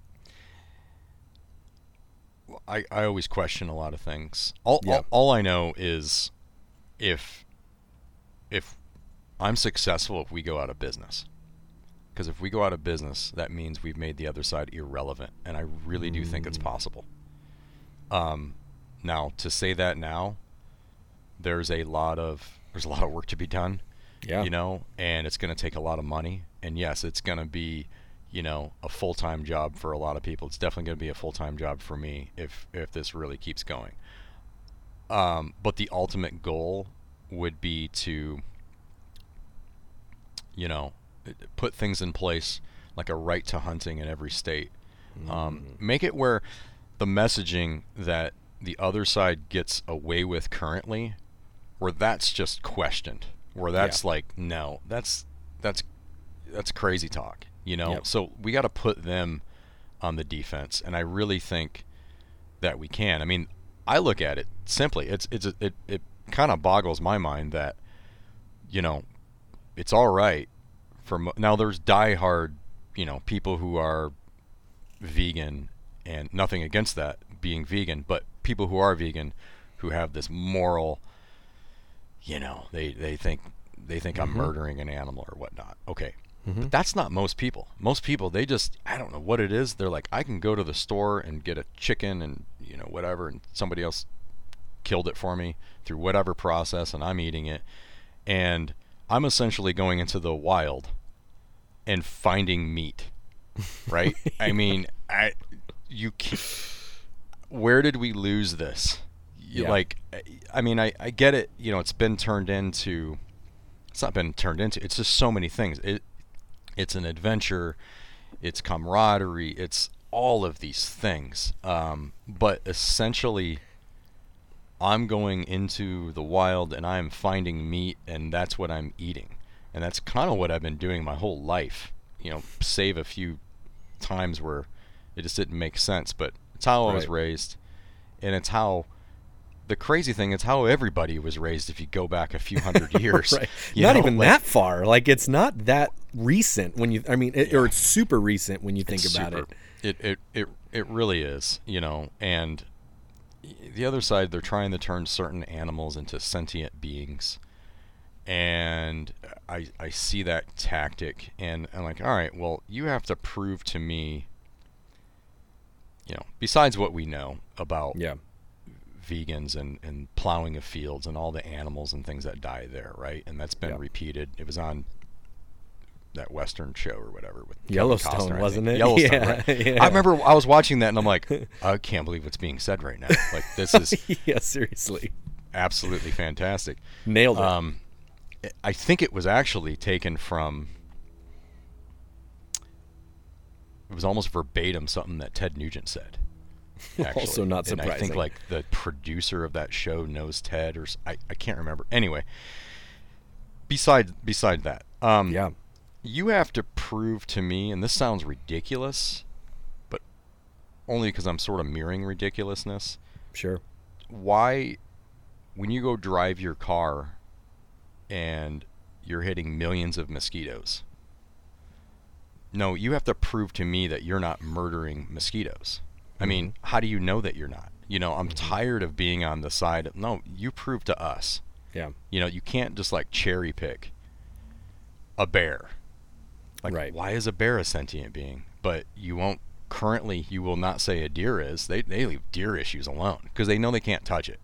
I, I always question a lot of things. All, yeah. all, all I know is if if I'm successful if we go out of business. Because if we go out of business, that means we've made the other side irrelevant, and I really do think it's mm. possible. Um, now, to say that now, there's a lot of there's a lot of work to be done. Yeah. You know, and it's going to take a lot of money. And yes, it's going to be, you know, a full-time job for a lot of people. It's definitely going to be a full-time job for me if if this really keeps going. Um, but the ultimate goal would be to, you know, put things in place like a right to hunting in every state. Um, mm-hmm. Um, make it where the messaging that the other side gets away with currently, where that's just questioned, where that's yeah. like, no, that's that's that's crazy talk, you know. Yep. So we got to put them on the defense, and I really think that we can. I mean, I look at it simply. It's it's it it kind of boggles my mind that you know it's all right for mo- now. There's diehard, you know, people who are vegan and nothing against that being vegan, but people who are vegan who have this moral you know they they think they think mm-hmm. I'm murdering an animal or whatnot. Okay. Mm-hmm. But that's not most people. Most people they just I don't know what it is. They're like I can go to the store and get a chicken and you know whatever and somebody else killed it for me through whatever process and I'm eating it and I'm essentially going into the wild and finding meat. Right? I mean, I you can't where did we lose this? Yeah. Like, I mean, I, I get it. You know, it's been turned into. It's not been turned into. It's just so many things. It, it's an adventure. It's camaraderie. It's all of these things. Um, but essentially, I'm going into the wild and I'm finding meat, and that's what I'm eating. And that's kind of what I've been doing my whole life. You know, save a few times where it just didn't make sense, but it's how I was raised, and it's how the crazy thing is how everybody was raised if you go back a few hundred years. right. Not know, even like, that far. Like it's not that recent when you I mean it, yeah. or it's super recent when you think it's about super, it. It it it it really is, you know, and the other side they're trying to turn certain animals into sentient beings. And I I see that tactic and I'm like, "All right, well, you have to prove to me you know, besides what we know about yeah. vegans and, and plowing of fields and all the animals and things that die there, right? And that's been yeah. repeated. It was on that Western show or whatever with Yellowstone, Costner, wasn't it? Yellowstone, yeah, right? Yeah. I remember I was watching that and I'm like, I can't believe what's being said right now. Like this is yeah, seriously, absolutely fantastic. Nailed it. Um, I think it was actually taken from was almost verbatim something that Ted Nugent said. Actually. also not surprising. And I think like the producer of that show knows Ted, or I, I can't remember. Anyway, beside beside that, um, yeah, you have to prove to me, and this sounds ridiculous, but only because I'm sort of mirroring ridiculousness. Sure. Why, when you go drive your car, and you're hitting millions of mosquitoes. No, you have to prove to me that you're not murdering mosquitoes. Mm-hmm. I mean, how do you know that you're not? You know, I'm mm-hmm. tired of being on the side of no, you prove to us. Yeah. You know, you can't just like cherry pick a bear. Like right. why is a bear a sentient being? But you won't currently you will not say a deer is. They they leave deer issues alone because they know they can't touch it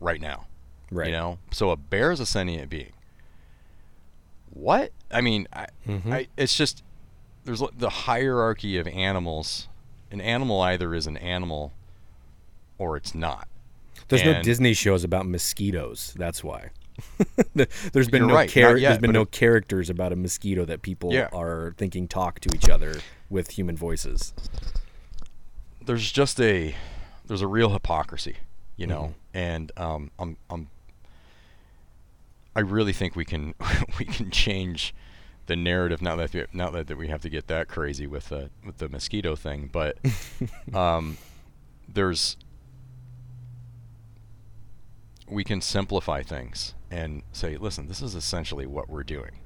right now. Right. You know, so a bear is a sentient being. What? I mean, I, mm-hmm. I, it's just there's the hierarchy of animals. An animal either is an animal or it's not. There's and no Disney shows about mosquitoes. That's why. there's been no right, char- yet, there's been no it, characters about a mosquito that people yeah. are thinking talk to each other with human voices. There's just a there's a real hypocrisy, you know, mm-hmm. and um, I'm I'm I really think we can we can change the narrative. Not that we, not that, that we have to get that crazy with the with the mosquito thing, but um, there's we can simplify things and say, listen, this is essentially what we're doing.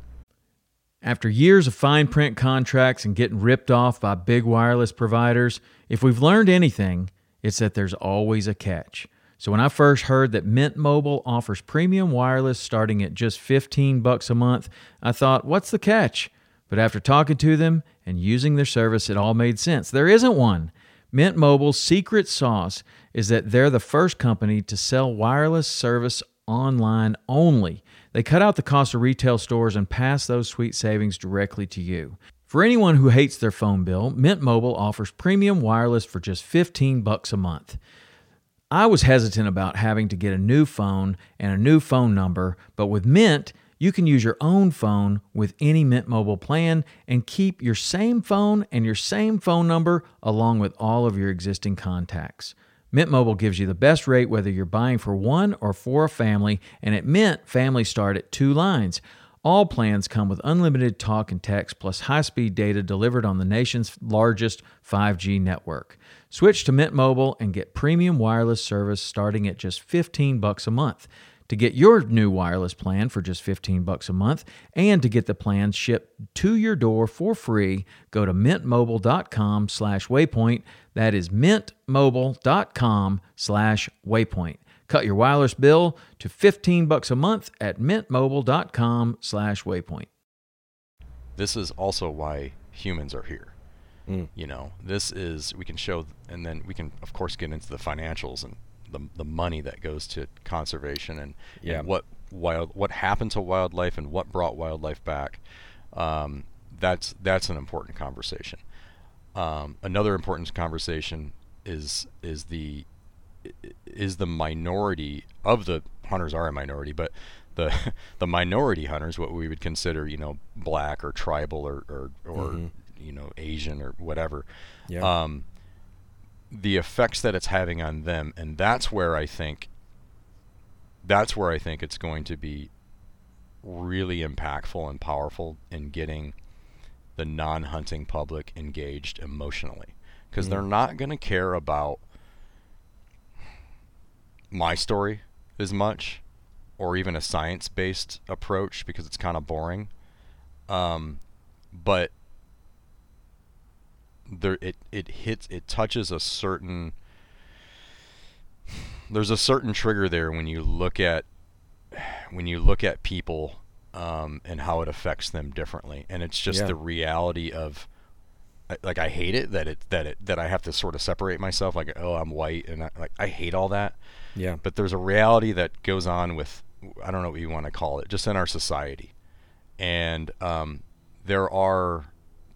After years of fine print contracts and getting ripped off by big wireless providers, if we've learned anything, it's that there's always a catch. So when I first heard that Mint Mobile offers premium wireless starting at just 15 bucks a month, I thought, what's the catch? But after talking to them and using their service, it all made sense. There isn't one. Mint Mobile's secret sauce is that they're the first company to sell wireless service online only. They cut out the cost of retail stores and pass those sweet savings directly to you. For anyone who hates their phone bill, Mint Mobile offers premium wireless for just 15 bucks a month. I was hesitant about having to get a new phone and a new phone number, but with Mint, you can use your own phone with any Mint Mobile plan and keep your same phone and your same phone number along with all of your existing contacts. Mint Mobile gives you the best rate whether you're buying for one or for a family, and at Mint, families start at two lines. All plans come with unlimited talk and text plus high speed data delivered on the nation's largest 5G network. Switch to Mint Mobile and get premium wireless service starting at just 15 bucks a month. To get your new wireless plan for just 15 bucks a month and to get the plan shipped to your door for free, go to mintmobile.com slash waypoint. That is mintmobile.com slash waypoint. Cut your wireless bill to 15 bucks a month at mintmobile.com slash waypoint. This is also why humans are here. Mm. You know, this is we can show, and then we can of course get into the financials and the the money that goes to conservation and, yeah. and what wild what happened to wildlife and what brought wildlife back. Um, that's that's an important conversation. Um, another important conversation is is the is the minority of the hunters are a minority, but the the minority hunters, what we would consider, you know, black or tribal or or, or mm-hmm you know Asian or whatever. Yeah. Um, the effects that it's having on them, and that's where I think that's where I think it's going to be really impactful and powerful in getting the non-hunting public engaged emotionally because mm. they're not going to care about my story as much or even a science-based approach because it's kind of boring um, but there it it hits it touches a certain there's a certain trigger there when you look at when you look at people um, and how it affects them differently and it's just yeah. the reality of like I hate it that it that it that I have to sort of separate myself like oh I'm white and I, like I hate all that. Yeah. But there's a reality that goes on with I don't know what you want to call it just in our society. And um, there are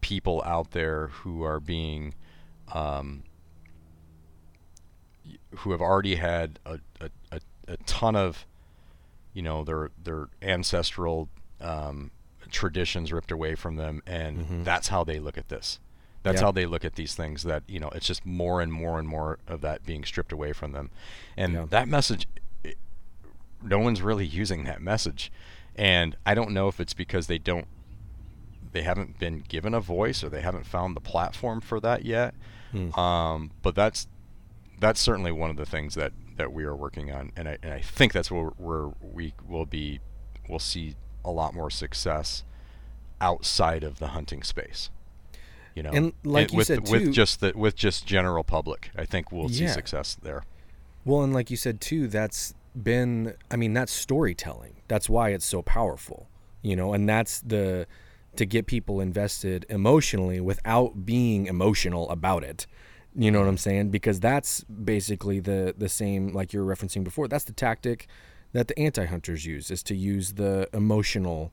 people out there who are being um, who have already had a, a, a, a, ton of you know their their ancestral um, traditions ripped away from them and mm-hmm. that's how they look at this That's Yeah. how they look at these things. That you know, it's just more and more and more of that being stripped away from them, and Yeah. that message, it, no one's really using that message, and I don't know if it's because they don't, they haven't been given a voice or they haven't found the platform for that yet. Hmm. Um, but that's that's certainly one of the things that that we are working on, and I, and I think that's where, where we will be, we'll see a lot more success outside of the hunting space. You know, And like It- you with said, with just the with just general public, I think we'll see success there. Well, and like you said too, that's been I mean, that's storytelling. That's why it's so powerful. You know, and that's the to get people invested emotionally without being emotional about it. You know what I'm saying? Because that's basically the the same like you were referencing before. That's the tactic that the anti-hunters use is to use the emotional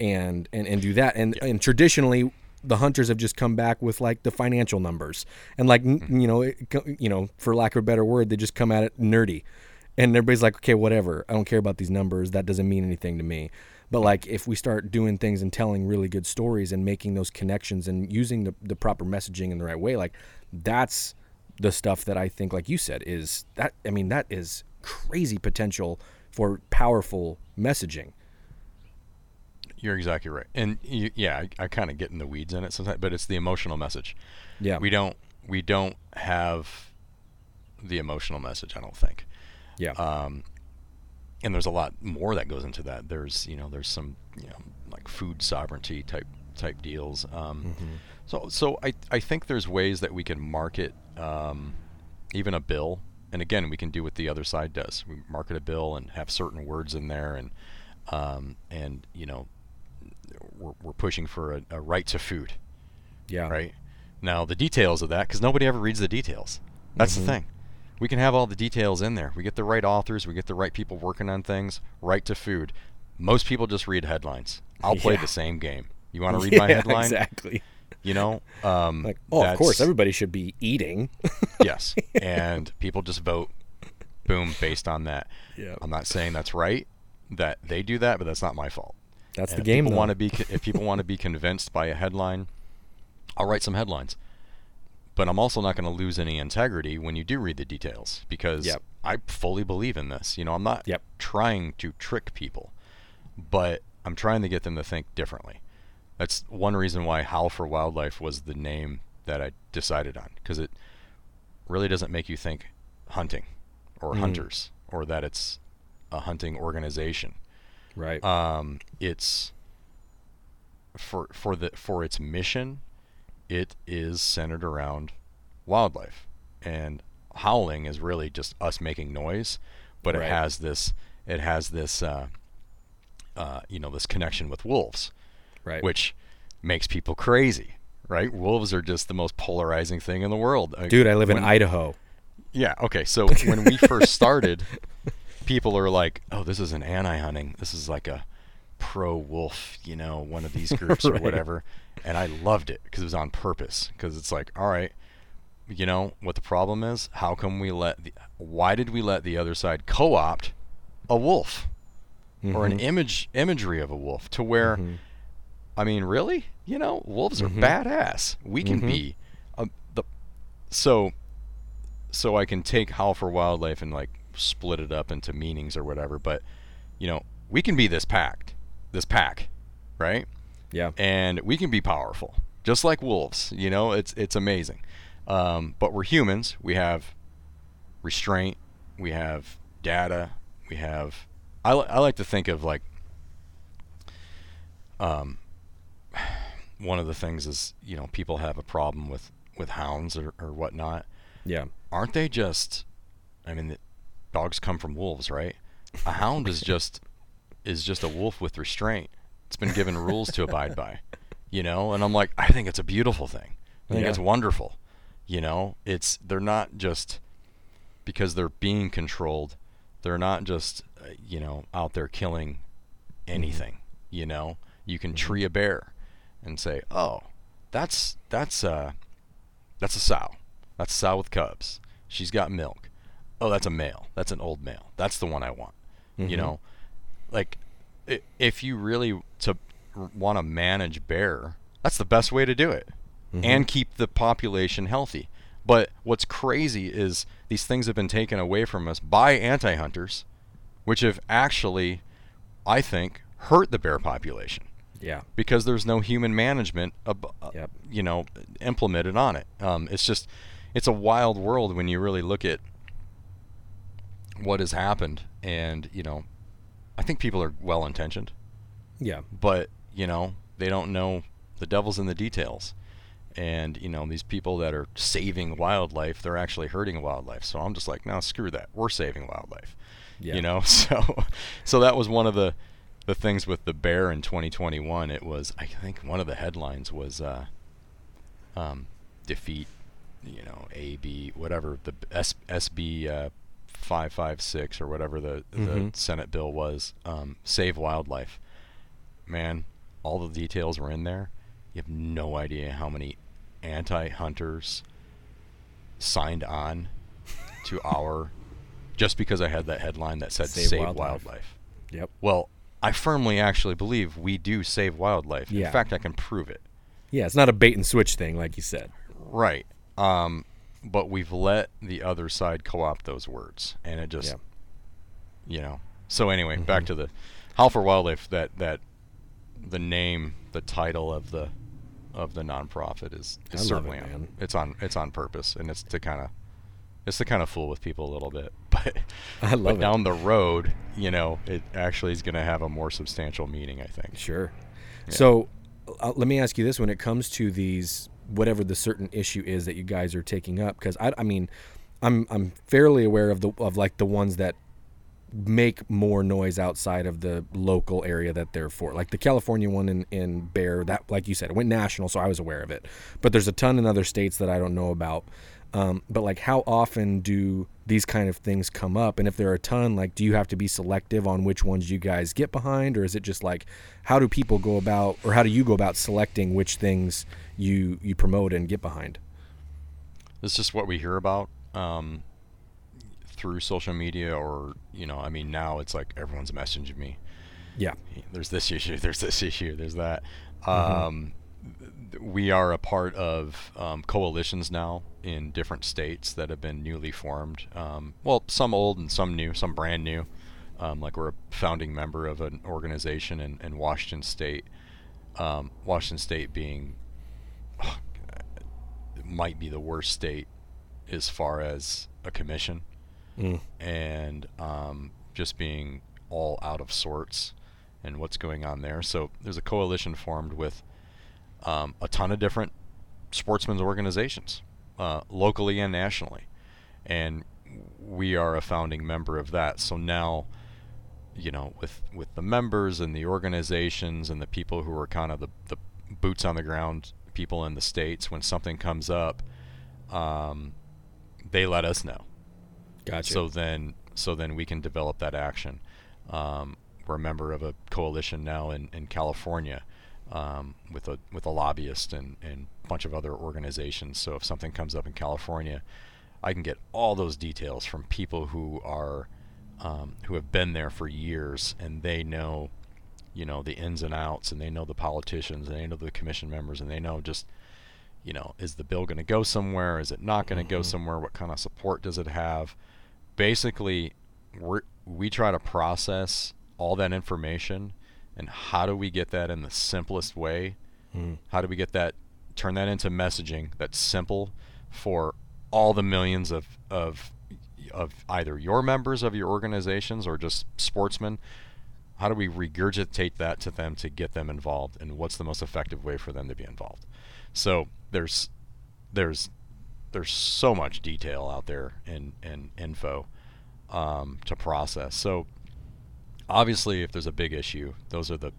and and, and do that. And and traditionally the hunters have just come back with like the financial numbers. And like n mm-hmm. you know it, you know for lack of a better word they just come at it nerdy. And everybody's like okay whatever. I don't care about these numbers. That doesn't mean anything to me. But mm-hmm. like if we start doing things and telling really good stories and making those connections and using the, the proper messaging in the right way like that's the stuff that i think like you said is that i mean that is crazy potential for powerful messaging You're exactly right, and you, yeah, I, I kind of get in the weeds in it sometimes, but it's the emotional message. yeah We don't we don't have the emotional message. I don't think. yeah um, and there's a lot more that goes into that. There's you know there's some you know like food sovereignty type type deals. Um, So so I I think there's ways that we can market um, even a bill, and again we can do what the other side does. We market a bill and have certain words in there, and um, and you know we're, we're pushing for a, a right to food yeah right? Now the details of that, because nobody ever reads the details. That's Mm-hmm. the thing. We can have all the details in there. We get the right authors. We get the right people working on things. Right to food. Most people just read headlines. I'll play the same game. You want to read my headline? exactly You know, um, like oh of course everybody should be eating yes, and people just vote, boom, based on that. Yeah. I'm not saying that's right that they do that, but that's not my fault. That's And the if game People want to be if people want to be convinced by a headline, I'll write some headlines. But I'm also not going to lose any integrity when you do read the details because Yep. I fully believe in this. You know, I'm not Yep. trying to trick people, but I'm trying to get them to think differently. That's one reason why Howl for Wildlife was the name that I decided on because it really doesn't make you think hunting or Mm. hunters or that it's a hunting organization right um, it's for for the for its mission it is centered around wildlife and howling is really just us making noise but Right. it has this it has this uh, uh, you know this connection with wolves right which makes people crazy right wolves are just the most polarizing thing in the world dude i live in idaho yeah. Okay. So when we first started, people are like, "Oh, this is an anti-hunting. This is like a pro-wolf, you know, one of these groups or whatever." And I loved it because it was on purpose. Because it's like, all right, you know what the problem is? How come we let? The, why did we let the other side co-opt a wolf or an mm-hmm. image imagery of a wolf to where? Mm-hmm. I mean, really? You know, wolves are mm-hmm. badass. We can be uh, the so so I can take Howl for Wildlife and like split it up into meanings or whatever. But you know, we can be this packed, this pack, right? yeah And we can be powerful, just like wolves. You know, it's it's amazing. Um, but we're humans. We have restraint. We have data. We have. I, li- I like to think of like. Um, one of the things is you know people have a problem with with hounds or, or whatnot yeah aren't they just i mean dogs come from wolves right? A hound is just is just a wolf with restraint. It's been given rules to abide by you know? And i'm like i think it's a beautiful thing. I think Yeah. it's wonderful you know? It's they're not just because they're being controlled they're not just uh, you know out there killing anything you know? You can tree a bear and say oh that's that's uh that's a sow. That's a sow with cubs. She's got milk oh that's a male that's an old male that's the one i want you know like if you really to want to manage bear that's the best way to do it mm-hmm. and keep the population healthy. But what's crazy is these things have been taken away from us by anti-hunters, which have actually, I think, hurt the bear population. Yeah. Because there's no human management, uh, yep. you know, implemented on it. Um, it's just, it's a wild world when you really look at what has happened, and you know, I think people are well intentioned. Yeah. But you know, they don't know the devil's in the details and you know these people that are saving wildlife they're actually hurting wildlife so i'm just like no screw that we're saving wildlife yeah. you know so so that was one of the the things with the bear in 2021 it was i think one of the headlines was uh, um, defeat you know a b whatever the S, sb uh, 556 or whatever the, mm-hmm. the senate bill was um, save wildlife man all the details were in there you have no idea how many anti-hunters signed on to our just because I had that headline that said save, save wildlife. wildlife. Yep. Well, I firmly actually believe we do save wildlife. Yeah. In fact, I can prove it. Yeah, it's not a bait and switch thing like you said. Right. Um, but we've let the other side co-opt those words and it just yeah. you know. So anyway, mm-hmm. back to the Howl for Wildlife that that the name, the title of the of the nonprofit is, is certainly it, on, it's on it's on purpose and it's to kind of it's to kind of fool with people a little bit but I love but down the road you know it actually is going to have a more substantial meaning I think sure yeah. so uh, let me ask you this when it comes to these whatever the certain issue is that you guys are taking up because I, I mean I'm I'm fairly aware of the of like the ones that make more noise outside of the local area that they're for. Like the California one in, in Bear, that like you said, it went national, so I was aware of it. But there's a ton in other states that I don't know about. Um, but like, how often do these kind of things come up? And if there are a ton, like, do you have to be selective on which ones you guys get behind, or is it just like, how do people go about, or how do you go about selecting which things you you promote and get behind? It's just what we hear about. Um, through social media or you know i mean now it's like everyone's messaging me yeah there's this issue there's this issue there's that mm-hmm. um, we are a part of um, coalitions now in different states that have been newly formed um, well some old and some new some brand new um, like we're a founding member of an organization in, in washington state um, washington state being oh, might be the worst state as far as a commission mm. and um, just being all out of sorts and what's going on there. So there's a coalition formed with um, a ton of different sportsmen's organizations, uh, locally and nationally, and we are a founding member of that. So now, you know, with with the members and the organizations and the people who are kind of the, the boots on the ground people in the states, when something comes up, um, they let us know. Gotcha. So then, so then we can develop that action. Um, we're a member of a coalition now in, in California um, with a with a lobbyist and, and a bunch of other organizations. So if something comes up in California, I can get all those details from people who are um, who have been there for years and they know, you know, the ins and outs and they know the politicians and they know the commission members and they know just you know, is the bill going to go somewhere? Is it not going to mm-hmm. go somewhere? What kind of support does it have? basically we we try to process all that information and how do we get that in the simplest way? Mm. How do we get that turn that into messaging that's simple for all the millions of of of either your members of your organizations or just sportsmen? How do we regurgitate that to them to get them involved and what's the most effective way for them to be involved? So there's there's there's so much detail out there in, in info um, to process. So obviously, if there's a big issue, those are the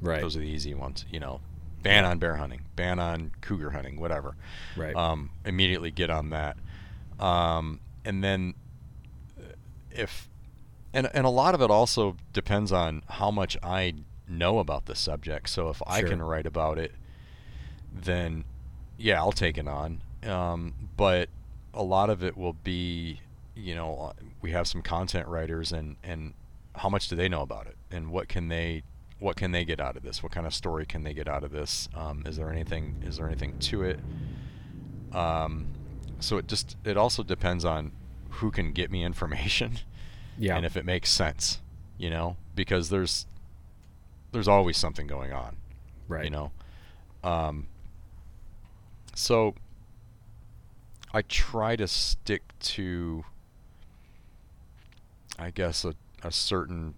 right. Those are the easy ones. You know, ban on bear hunting, ban on cougar hunting, whatever. Right. Um, immediately get on that. Um, and then if and and a lot of it also depends on how much I know about the subject. So if sure. I can write about it, then yeah, I'll take it on. Um, but a lot of it will be, you know, uh, we have some content writers, and and how much do they know about it, and what can they what can they get out of this? What kind of story can they get out of this? Um, is there anything? Is there anything to it? Um, so it just it also depends on who can get me information, Yeah. and if it makes sense, you know, because there's there's always something going on, right. you know. Um, so I try to stick to, I guess, a, a certain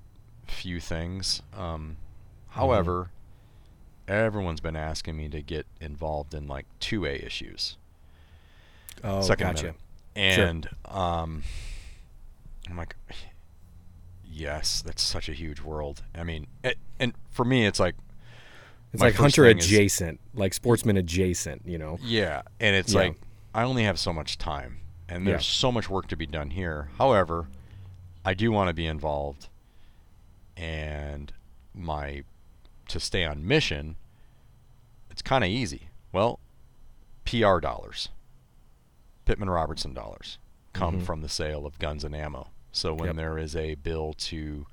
few things. Um, however, everyone's been asking me to get involved in like 2A issues. Oh, Second gotcha. Amendment. And um, I'm like, yes, that's such a huge world. I mean, it, and for me, it's like, It's like hunter thing is- adjacent, like sportsman adjacent. You know. yeah, and it's Yeah. like I only have so much time, and there's Yeah. so much work to be done here. However, I do want to be involved, and my to stay on mission. It's kind of easy. Well, PR dollars, Pittman Robertson dollars, come Mhm. from the sale of guns and ammo. So when Yep. there is a bill to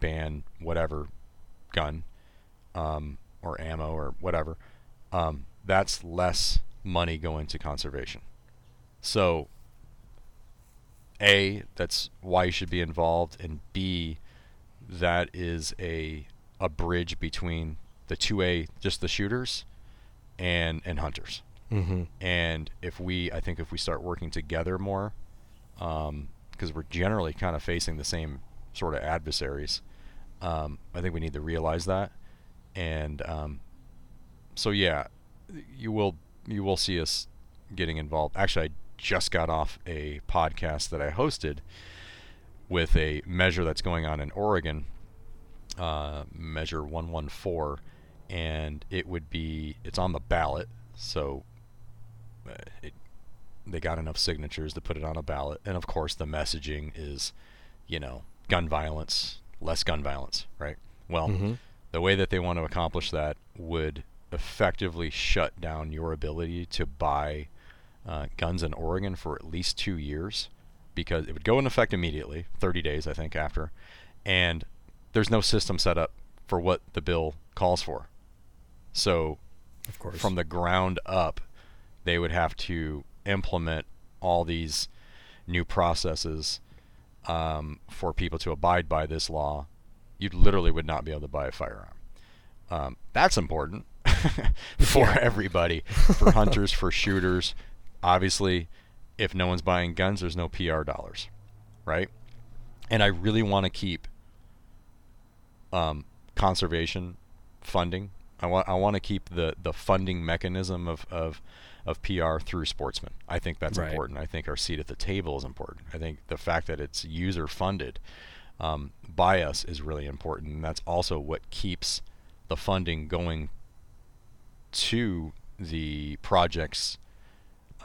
ban whatever gun um, or ammo or whatever, um, that's less money going to conservation. So, A, that's why you should be involved, and B, that is a a bridge between the two A, just the shooters, and and hunters. Mm-hmm. And if we, I think, if we start working together more, because we're generally kind of facing the same sort of adversaries, um, I think we need to realize that. And um, so, yeah, you will you will see us getting involved. Actually, I just got off a podcast that I hosted with a measure that's going on in Oregon, uh, Measure 114, and it would be it's on the ballot. So uh, it, they got enough signatures to put it on a ballot, and of course the messaging is, you know, gun violence, less gun violence, right? Well, Mhm. the way that they want to accomplish that would effectively shut down your ability to buy uh, guns in Oregon for at least two years, because it would go in effect immediately, 30 days I think after, and there's no system set up for what the bill calls for. So Of course. from the ground up, they would have to implement all these new processes um, for people to abide by this law. You literally would not be able to buy a firearm. Um, that's important for everybody, for hunters, for shooters. Obviously, if no one's buying guns, there's no PR dollars, right? And I really want to keep um, conservation funding. I want I want to keep the, the funding mechanism of, of of PR through sportsmen. I think that's Right. important. I think our seat at the table is important. I think the fact that it's user funded um, by us is really important, and that's also what keeps the funding going to the projects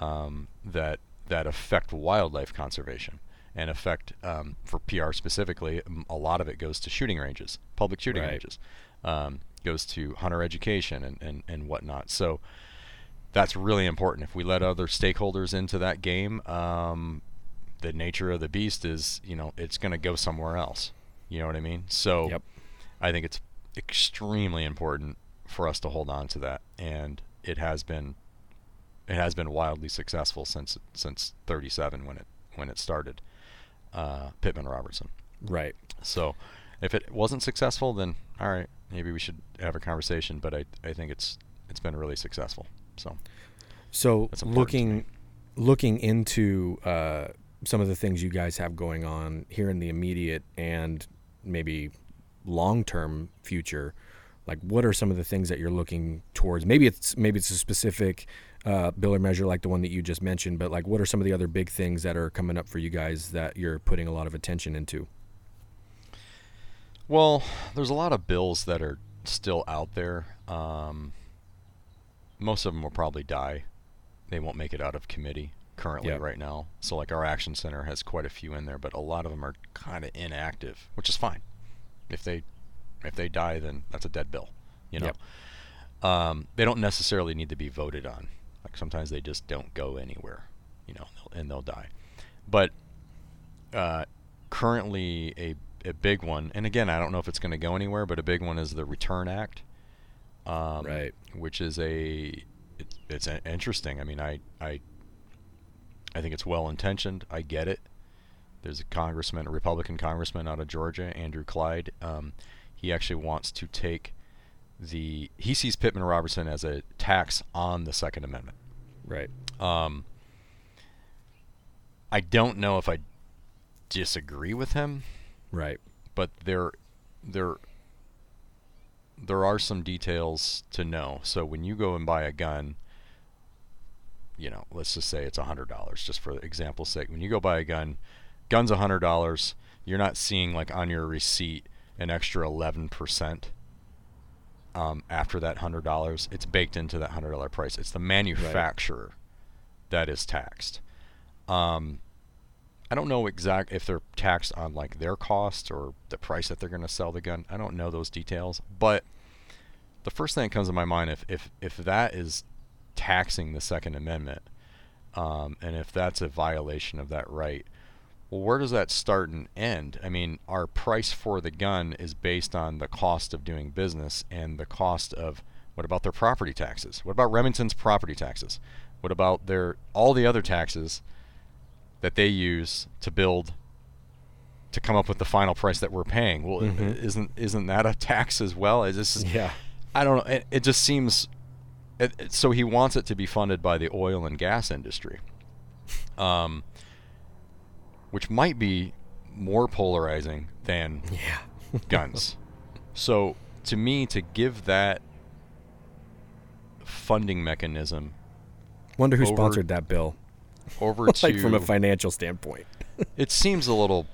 um, that that affect wildlife conservation and affect um, for PR specifically. A lot of it goes to shooting ranges, public shooting Right. ranges, um, goes to hunter education and, and, and whatnot. So that's really important. If we let other stakeholders into that game, um, the nature of the beast is, you know, it's going to go somewhere else. You know what I mean? So Yep. I think it's extremely important for us to hold on to that, and it has been it has been wildly successful since since 37 when it when it started. Uh, Pittman Robertson. right. So if it wasn't successful, then all right, maybe we should have a conversation. But I I think it's it's been really successful. So So That's important to looking looking into uh, some of the things you guys have going on here in the immediate and maybe long term future, like what are some of the things that you're looking towards? Maybe it's maybe it's a specific uh, bill or measure like the one that you just mentioned, but like what are some of the other big things that are coming up for you guys that you're putting a lot of attention into? Well, there's a lot of bills that are still out there. Um, most of them will probably die. They won't make it out of committee currently Yep. right now. So like our action center has quite a few in there, but a lot of them are kind of inactive, which is fine. If they if they die, then that's a dead bill. You know. Yep. Um, they don't necessarily need to be voted on. Like sometimes they just don't go anywhere. You know, and they'll die. But uh, currently a a big one, and again, I don't know if it's going to go anywhere, but a big one is the Return Act, um, right? Which is a it, it's a, interesting. I mean, I I I think it's well intentioned. I get it. There's a congressman, a Republican congressman out of Georgia, Andrew Clyde. Um, he actually wants to take the he sees Pittman Robertson as a tax on the Second Amendment. Right. Um, I don't know if I disagree with him. Right. But there, there, there are some details to know. So when you go and buy a gun, you know, let's just say it's a hundred dollars, just for example's sake. When you go buy a gun, gun's a hundred dollars. You're not seeing like on your receipt an extra eleven percent. Um, after that hundred dollars, it's baked into that hundred dollar price. It's the manufacturer right. that is taxed. Um, I don't know exact if they're taxed on like their cost or the price that they're going to sell the gun. I don't know those details, but the first thing that comes to my mind if if if that is taxing the Second Amendment, um, and if that's a violation of that right, well, where does that start and end? I mean, our price for the gun is based on the cost of doing business and the cost of what about their property taxes? What about Remington's property taxes? What about their all the other taxes? that they use to build to come up with the final price that we're paying. Well, mm-hmm. isn't isn't that a tax as well? Is this? Yeah. I don't know. It, it just seems. It, it, so he wants it to be funded by the oil and gas industry, um, which might be more polarizing than yeah. guns. So to me, to give that funding mechanism. Wonder who sponsored that bill over like to from a financial standpoint. it seems a little.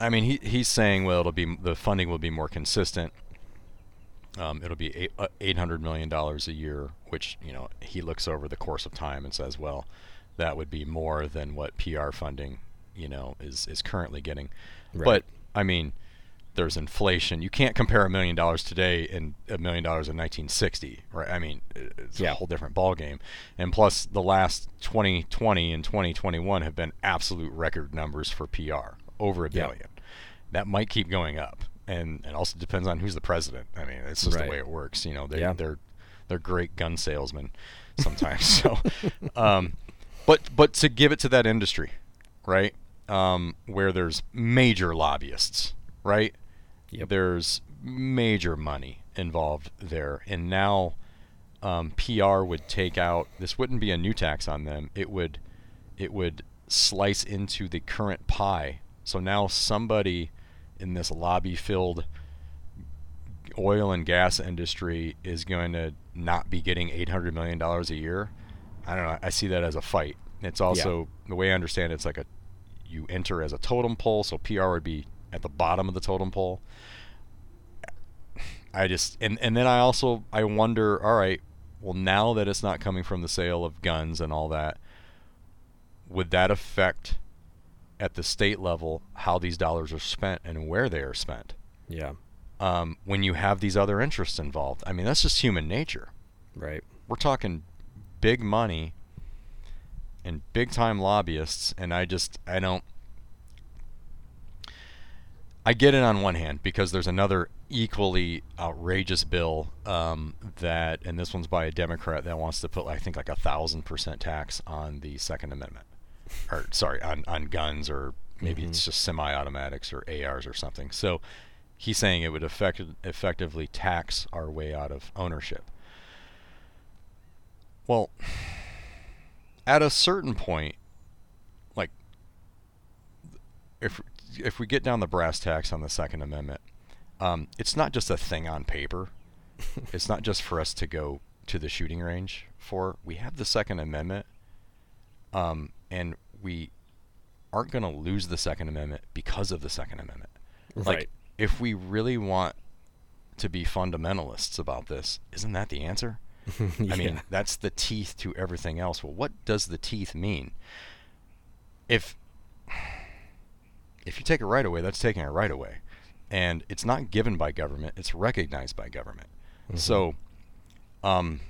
I mean, he he's saying well, it'll be the funding will be more consistent. Um, it'll be eight, uh, eight hundred million dollars a year, which you know he looks over the course of time and says, well, that would be more than what PR funding, you know, is is currently getting. Right. But I mean, there's inflation. You can't compare a million dollars today and a million dollars in 1960, right? I mean, it's yeah. a whole different ballgame. And plus, the last 2020 and 2021 have been absolute record numbers for PR, over a billion. Yeah. That might keep going up, and it also depends on who's the president. I mean, it's just right. the way it works. You know, they, yeah. they're they're great gun salesmen sometimes. so, um, but but to give it to that industry, right? Um, where there's major lobbyists, right? Yep. There's major money involved there, and now um, PR would take out. This wouldn't be a new tax on them. It would, it would slice into the current pie. So now somebody in this lobby-filled oil and gas industry is going to not be getting 800 million dollars a year. I don't know. I see that as a fight. It's also yeah. the way I understand it, it's like a you enter as a totem pole, so PR would be at the bottom of the totem pole. I just and and then I also I wonder, all right, well now that it's not coming from the sale of guns and all that, would that affect at the state level how these dollars are spent and where they are spent? Yeah. Um, when you have these other interests involved, I mean that's just human nature. Right. We're talking big money and big time lobbyists, and I just I don't I get it on one hand because there's another equally outrageous bill um, that, and this one's by a Democrat that wants to put, I think, like a thousand percent tax on the Second Amendment, or sorry, on on guns, or maybe mm-hmm. it's just semi-automatics or ARs or something. So he's saying it would effect- effectively tax our way out of ownership. Well, at a certain point, like if if we get down the brass tacks on the Second Amendment, um, it's not just a thing on paper. it's not just for us to go to the shooting range for. We have the Second Amendment, um, and we aren't going to lose the Second Amendment because of the Second Amendment. Right. Like, if we really want to be fundamentalists about this, isn't that the answer? Yeah. I mean, that's the teeth to everything else. Well, what does the teeth mean? If if you take a right away, that's taking a right away. And it's not given by government, it's recognized by government. Mm-hmm. So, um,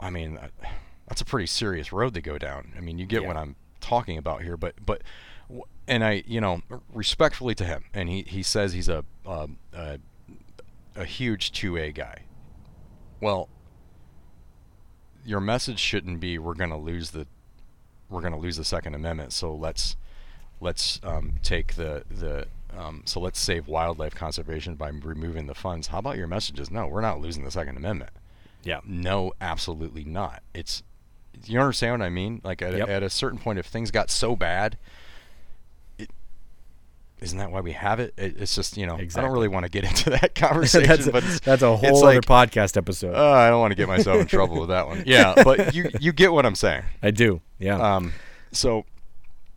I mean, that's a pretty serious road to go down. I mean, you get yeah. what I'm talking about here, but but and I, you know, respectfully to him, and he, he says he's a, a, a, a huge 2A guy. Well, your message shouldn't be we're going to lose the we're going to lose the Second Amendment, so let's let's um, take the the um, so let's save wildlife conservation by removing the funds. How about your messages? No, we're not losing the Second Amendment. Yeah. No, absolutely not. It's you understand what I mean? Like at, Yep. a, at a certain point, if things got so bad, isn't that why we have it? it? It's just you know I don't really want to get into that conversation, that's, a, but that's a whole like, other podcast episode. uh, I don't want to get myself in trouble with that one. Yeah, but you you get what I'm saying. I do. Yeah. Um, so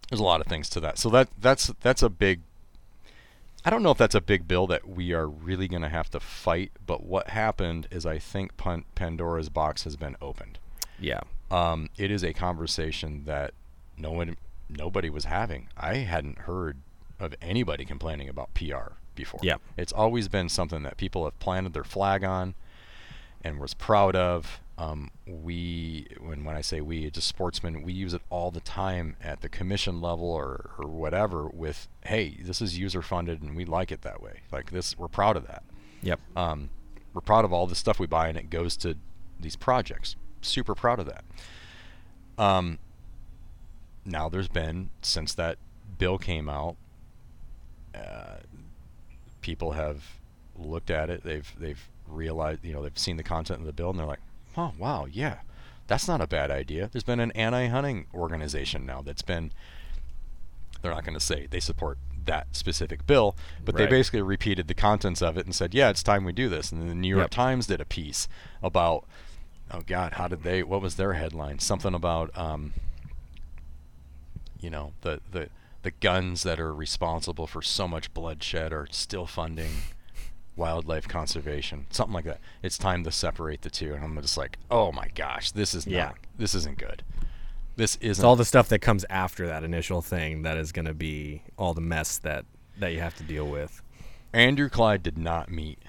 there's a lot of things to that. So that that's that's a big. I don't know if that's a big bill that we are really going to have to fight. But what happened is I think Pan- Pandora's box has been opened. yeah. Um, it is a conversation that no one, nobody was having. I hadn't heard of anybody complaining about PR before. Yeah. it's always been something that people have planted their flag on, and was proud of. Um, we, when when I say we, it's just sportsmen. We use it all the time at the commission level or or whatever. With hey, this is user funded, and we like it that way. Like this, we're proud of that Yep. um, we're proud of all the stuff we buy and it goes to these projects. Super proud of that. Um, now there's been since that bill came out, uh, people have looked at it. They've they've realized you know they've seen the content of the bill and they're like, oh wow yeah, that's not a bad idea. There's been an anti-hunting organization now that's been. They're not going to say they support that specific bill, but they basically repeated the contents of it and said, "Yeah, it's time we do this." And then the New York Yep. Times did a piece about, oh God, how did they? What was their headline? Something about, um, you know, the the the guns that are responsible for so much bloodshed are still funding wildlife conservation, something like that. It's time to separate the two, and I'm just like, oh my gosh, this is Yeah. not, this isn't good. This isn't It's all the stuff that comes after that initial thing that is going to be all the mess that that you have to deal with. Andrew Clyde did not meet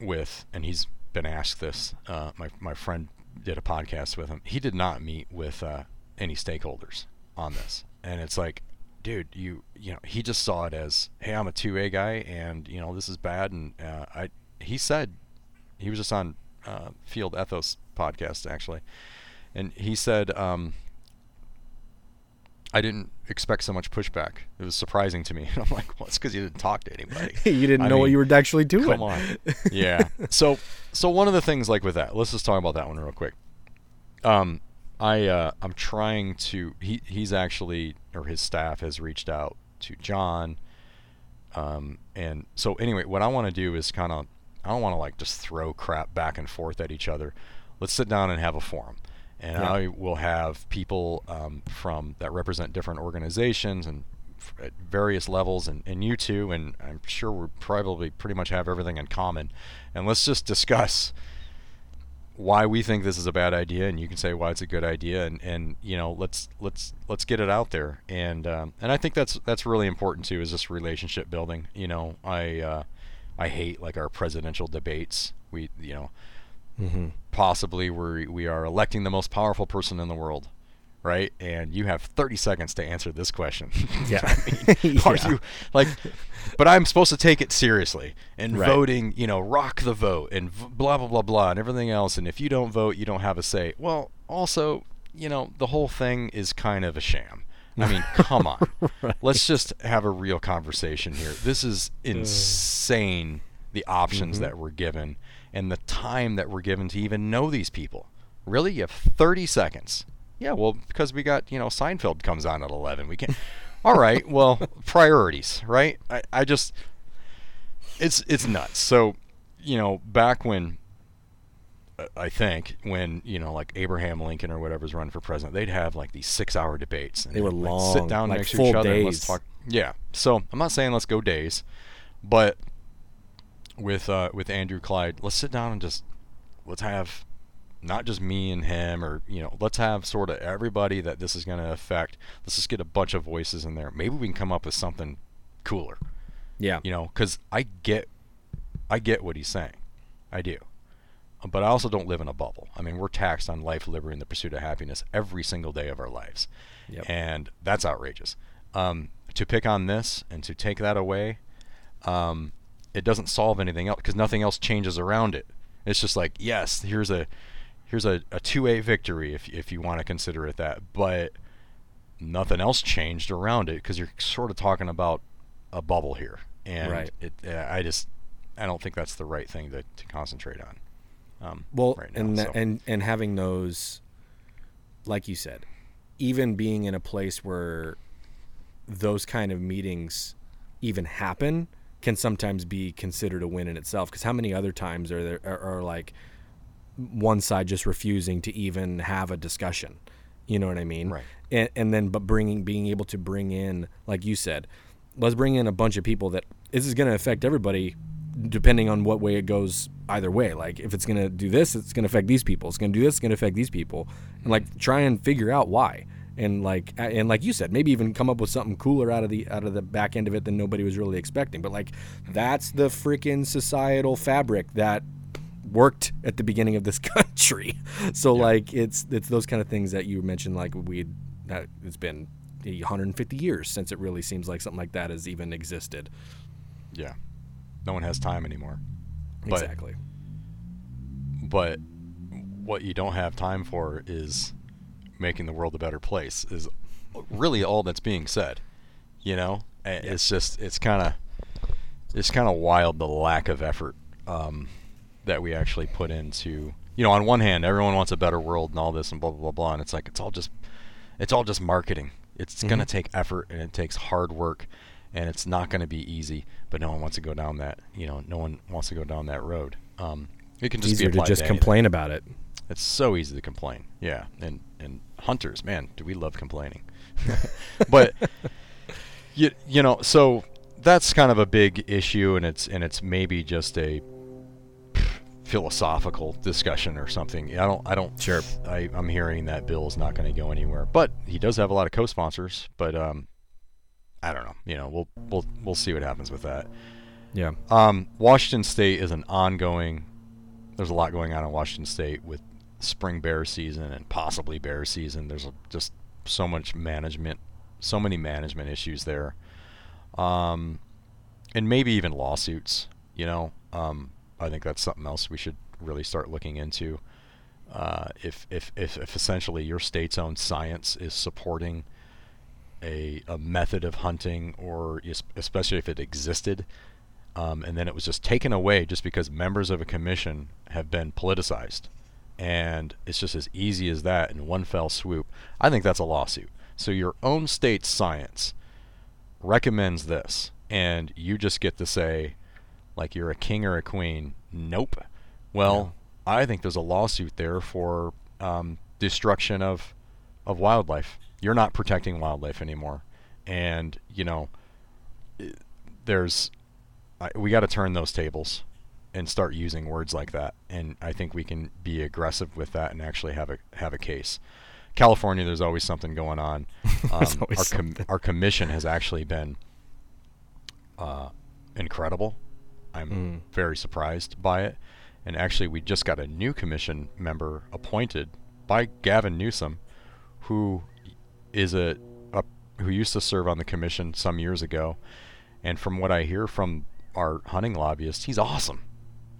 with, and he's been asked this. Uh, my my friend did a podcast with him. He did not meet with uh, any stakeholders on this, and it's like, dude, you you know, he just saw it as, hey, I'm a two A guy, and you know, this is bad, and uh, I he said he was just on uh, Field Ethos podcast actually, and he said. Um, I didn't expect so much pushback. It was surprising to me. And I'm like, well, it's because you didn't talk to anybody. you didn't I know what you were actually doing. Come on. Yeah. So so one of the things like with that, let's just talk about that one real quick. Um, I uh, I'm trying to. He he's actually or his staff has reached out to John. Um, and so anyway, what I want to do is kind of I don't want to like just throw crap back and forth at each other. Let's sit down and have a forum. And Yeah. I will have people um, from that represent different organizations and f- at various levels, and, and you two, and I'm sure we probably pretty much have everything in common. And let's just discuss why we think this is a bad idea, and you can say why it's a good idea, and, and you know let's let's let's get it out there, and um, and I think that's that's really important too, is this relationship building. You know, I uh, I hate like our presidential debates. We you know Mm-hmm. possibly we we are electing the most powerful person in the world, right? And you have 30 seconds to answer this question. Yeah. I mean, are Yeah. you like? But I'm supposed to take it seriously and Right. voting, you know, rock the vote and v- blah blah blah blah and everything else. And if you don't vote, you don't have a say. Well, also, you know, the whole thing is kind of a sham. I mean, come on. Let's just have a real conversation here. This is insane the options Mm-hmm. that we're given and the time that we're given to even know these people. Really? You have 30 seconds. Yeah, well, because we got, you know, Seinfeld comes on at 11. We can't. All right, well, priorities, right? I, I just. It's it's nuts. So, you know, back when. I think when you know, like Abraham Lincoln or whatever's running for president, they'd have like these six-hour debates. And They were like, Sit down like next to each other and let's talk. Yeah. So I'm not saying let's go days, but with uh, with Andrew Clyde, let's sit down and just let's have not just me and him or you know let's have sort of everybody that this is going to affect. Let's just get a bunch of voices in there. Maybe we can come up with something cooler. Yeah. You know, because I get I get what he's saying, I do. But I also don't live in a bubble. I mean, we're taxed on life, liberty, and the pursuit of happiness every single day of our lives, Yep. and that's outrageous. um, to pick on this and to take that away, um, it doesn't solve anything else because nothing else changes around it. It's just like yes, here's a here's a, a 2A victory if if you want to consider it that, but nothing else changed around it because you're sort of talking about a bubble here, and Right. it I just I don't think that's the right thing to, to concentrate on. Um, Well, right now, and so. and and having those, like you said, even being in a place where those kind of meetings even happen can sometimes be considered a win in itself. Because how many other times are there are, are like one side just refusing to even have a discussion? You know what I mean? Right. And, and then but bringing being able to bring in, like you said, let's bring in a bunch of people that this is going to affect everybody depending on what way it goes either way like if it's going to do this it's going to affect these people it's going to do this it's going to affect these people and like try and figure out why and like and like you said maybe even come up with something cooler out of the out of the back end of it than nobody was really expecting but like that's the freaking societal fabric that worked at the beginning of this country. So like it's it's those kind of things that you mentioned like we that it's been 150 years since it really seems like something like that has even existed. Yeah, no one has time anymore. But- exactly. but what you don't have time for is making the world a better place is really all that's being said you know? A- it's just it's kind of it's kind of wild the lack of effort um, that we actually put into you know on one hand everyone wants a better world and all this and blah blah blah blah and it's like it's all just it's all just marketing it's going to take effort and it takes hard work and it's not going to be easy but no one wants to go down that you know no one wants to go down that road um, it can just easier be to just anything. complain about it It's so easy to complain. Yeah, and and hunters, man, do we love complaining? but you you know, so that's kind of a big issue, and it's and it's maybe just a philosophical discussion or something. I don't I don't Sure. I I'm hearing that bill is not going to go anywhere, but he does have a lot of co-sponsors. But um, I don't know. You know, we'll we'll we'll see what happens with that. yeah Um, Washington State is an ongoing. There's a lot going on in Washington State with spring bear season and possibly bear season. There's a, just so much management, so many management issues there, um, and maybe even lawsuits. You know, um, I think that's something else we should really start looking into. Uh, if, if if if essentially your state's own science is supporting a, a method of hunting, or especially if it existed, um, and then it was just taken away just because members of a commission have been politicized, and it's just as easy as that in one fell swoop. I think that's a lawsuit. So your own state's science recommends this, and you just get to say, like you're a king or a queen. Nope. Well, I think there's a lawsuit there for um, destruction of of wildlife. You're not protecting wildlife anymore, and you know there's I, we got to turn those tables and start using words like that. And I think we can be aggressive with that and actually have a have a case. California, there's always something going on. Um, our com- something. our commission has actually been uh, incredible. I'm Mm. very surprised by it. And actually, we just got a new commission member appointed by Gavin Newsom, who is a, a who used to serve on the commission some years ago. And from what I hear from our hunting lobbyist, he's awesome.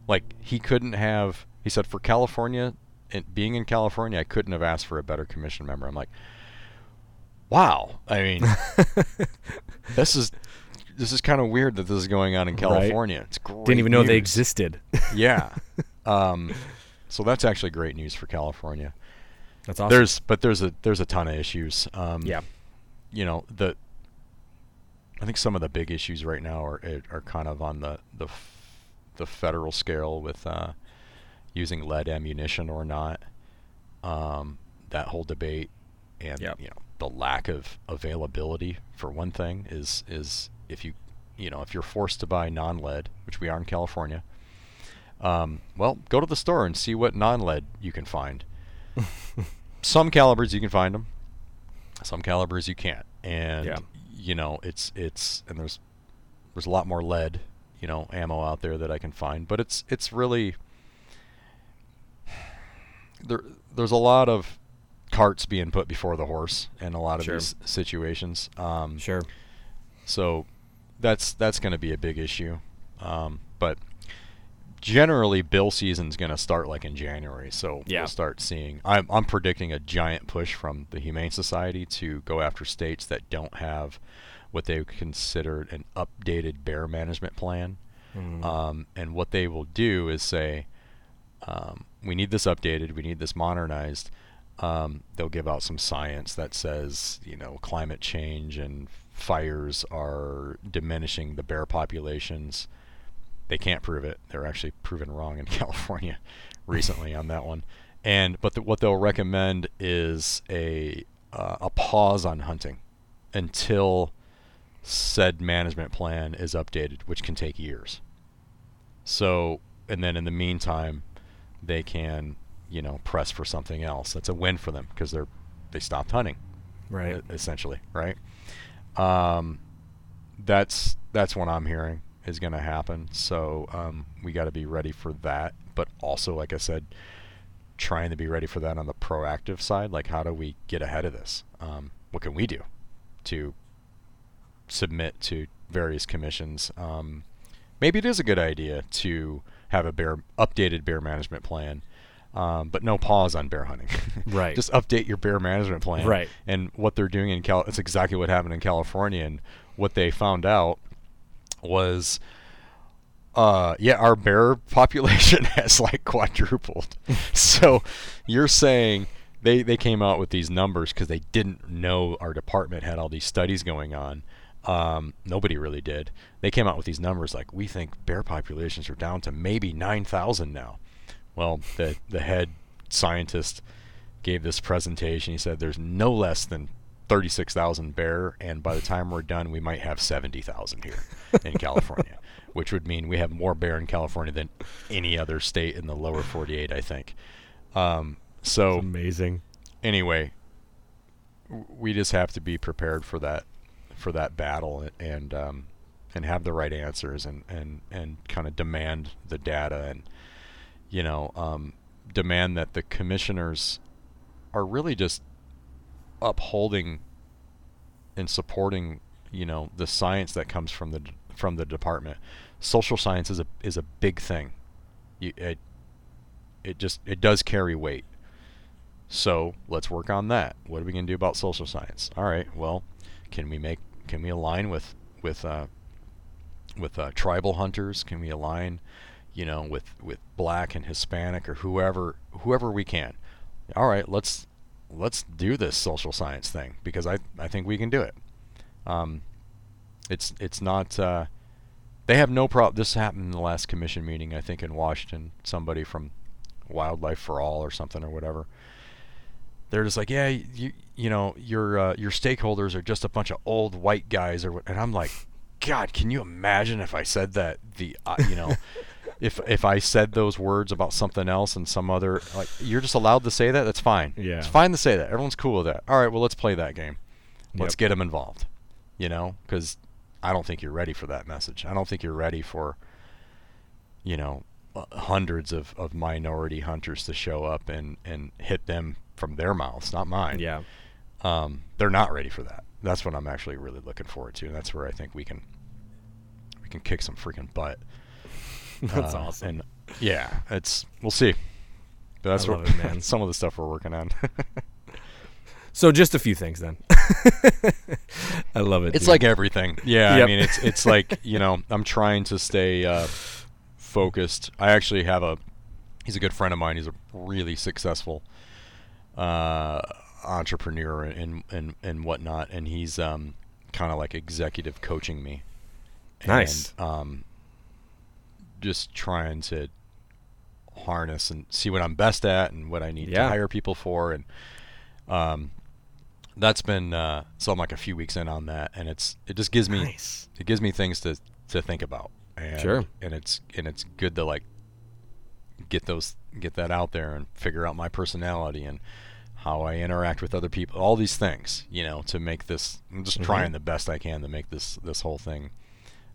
Like he couldn't have. He said for California, and being in California, I couldn't have asked for a better commission member. I'm like, wow. I mean, this is this is kind of weird that this is going on in Right. California. It's great. didn't even know they existed Yeah. um, so that's actually great news for California. that's awesome There's, but there's a there's a ton of issues. Um, yeah you know the I think some of the big issues right now are are- are kind of on the the f- the federal scale with uh, using lead ammunition or not. Um, that whole debate and Yep. you know the lack of availability for one thing is is if you you know if you're forced to buy non-lead, which we are in California. Um, well, go to the store and see what non-lead you can find. Some calibers you can find them some calibers you can't and Yeah. you know it's it's and there's there's a lot more lead you know ammo out there that I can find but it's it's really there there's a lot of carts being put before the horse in a lot of Sure. these situations. Um, Sure. so that's that's going to be a big issue. Um, but generally, bill season's going to start like in January. So Yeah. we'll start seeing. I'm I'm predicting a giant push from the Humane Society to go after states that don't have what they consider an updated bear management plan. Um, and what they will do is say, um, we need this updated, we need this modernized. Um, they'll give out some science that says, you know, climate change and fires are diminishing the bear populations. They can't prove it. They're actually proven wrong in California recently on that one. And but the, what they'll recommend is a uh, a pause on hunting until said management plan is updated, which can take years. So, and then in the meantime, they can, you know, press for something else. That's a win for them because they're they stopped hunting, Right. essentially, right? Um, that's that's what I'm hearing is going to happen. So um, we got to be ready for that. But also, like I said, trying to be ready for that on the proactive side. Like, how do we get ahead of this? Um, what can we do to submit to various commissions? Um, maybe it is a good idea to have a bear updated bear management plan. Um, but no pause on bear hunting. Right. Just update your bear management plan. Right. And what they're doing in Cal, it's exactly what happened in California. And what they found out was, uh, yeah, our bear population has like quadrupled. so you're saying they they came out with these numbers because they didn't know our department had all these studies going on. Um, nobody really did. They came out with these numbers like we think bear populations are down to maybe nine thousand now. Well, the the head scientist gave this presentation. He said there's no less than 36,000 bear, and by the time we're done, we might have 70,000 here in California, which would mean we have more bear in California than any other state in the lower 48, I think. Um, so Amazing. anyway, we just have to be prepared for that for that battle and um, and have the right answers and and and kind of demand the data and you know um, demand that the commissioners are really just upholding and supporting you know the science that comes from the from the department. Social science is a is a big thing. You, it it just it does carry weight. So let's work on that. What are we going to do about social science? All right. Well, can we make can we align with with uh, with uh, tribal hunters? Can we align, you know, with with black and Hispanic or whoever whoever we can? All right. Let's let's do this social science thing because I I think we can do it. Um, it's it's not. Uh, they have no problem. This happened in the last commission meeting, I think, in Washington. Somebody from Wildlife for All or something or whatever. They're just like, yeah, you you know, your uh, your stakeholders are just a bunch of old white guys or what. And I'm like, God, can you imagine if I said that the uh, you know. If, if I said those words about something else and some other like you're just allowed to say that that's fine. Yeah. it's fine to say that. Everyone's cool with that. All right well let's play that game. Let's Yep. get them involved you know because i don't think you're ready for that message. I don't think you're ready for you know uh, hundreds of, of minority hunters to show up and, and hit them from their mouths not mine. Yeah. um, they're not ready for that. That's what i'm actually really looking forward to and that's where i think we can we can kick some freaking butt That's Uh, awesome. and yeah it's we'll see but that's I what love it, man. some of the stuff we're working on So just a few things then. I love it. It's dude. like everything. Yeah, I mean it's it's like, you know, I'm trying to stay uh, focused. I actually have a he's a good friend of mine. He's a really successful uh, entrepreneur and and and whatnot and he's um kind of like executive coaching me. Nice. And, um just trying to harness and see what I'm best at and what I need Yeah. to hire people for and um that's been uh, so I'm like a few weeks in on that, and it's it just gives me Nice. it gives me things to to think about. And, Sure. And it's and it's good to like get those get that out there and figure out my personality and how I interact with other people. All these things, you know, to make this. I'm just Mhm. trying the best I can to make this this whole thing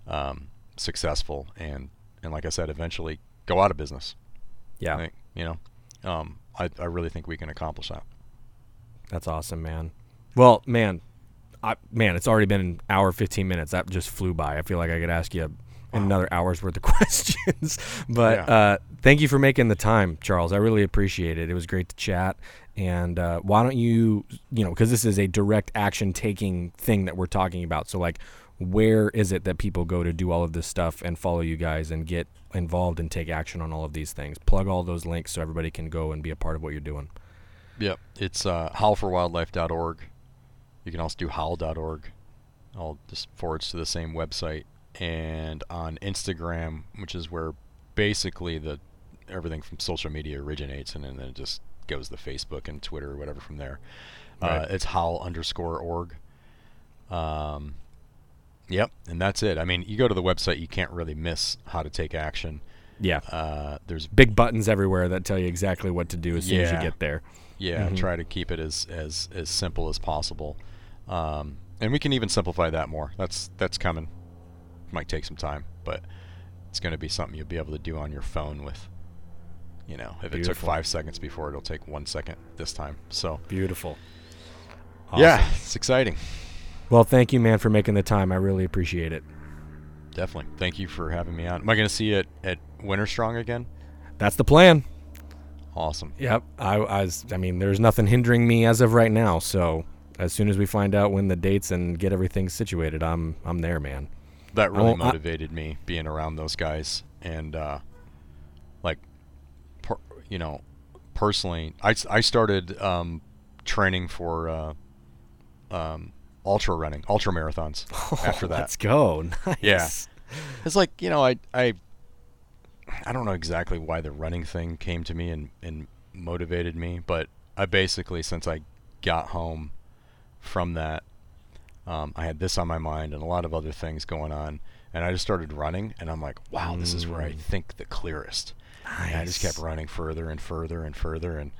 um, successful and and like I said, eventually go out of business. Yeah. Think, you know, um, I I really think we can accomplish that. That's awesome, man. Well, man, I, man, it's already been an hour, fifteen minutes. That just flew by. I feel like I could ask you another hour's worth of questions. but yeah. uh, thank you for making the time, Charles. I really appreciate it. It was great to chat. And uh, why don't you, you know, because this is a direct action taking thing that we're talking about. So, like, where is it that people go to do all of this stuff and follow you guys and get involved and take action on all of these things? Plug all those links so everybody can go and be a part of what you're doing. Yep. It's uh, howlforwildlife.org. You can also do howl.org. I'll just forwards to the same website and on Instagram, which is where basically the everything from social media originates, and, then it just goes to Facebook and Twitter or whatever from there. Right. Uh, it's howl underscore org. Um, yep, and that's it. I mean, you go to the website, you can't really miss how to take action. Yeah. Uh, there's big buttons everywhere that tell you exactly what to do as soon as you get there. Yeah, mm-hmm. try to keep it as as as simple as possible. Um, and we can even simplify that more. That's that's coming might take some time, but it's going to be something you'll be able to do on your phone with you know if Beautiful. it took five seconds before it'll take one second this time so Beautiful. Awesome. Yeah, it's exciting. Well, thank you, man, for making the time. I really appreciate it. Definitely. Thank you for having me on. Am I going to see you at, at Winter Strong again? That's the plan. Awesome. Yep. I, I was. I mean, there's nothing hindering me as of right now. So as soon as we find out when the dates and get everything situated, I'm I'm there, man that really motivated I, me being around those guys and uh, like per, you know personally I, I started um, training for uh, um, ultra running ultra marathons oh, after that let's go nice yeah it's like you know I I I don't know exactly why the running thing came to me and, and motivated me but I basically since I got home from that um, I had this on my mind and a lot of other things going on, and I just started running, and I'm like, wow, this is where I mm. think the clearest. Nice. And I just kept running further and further and further, and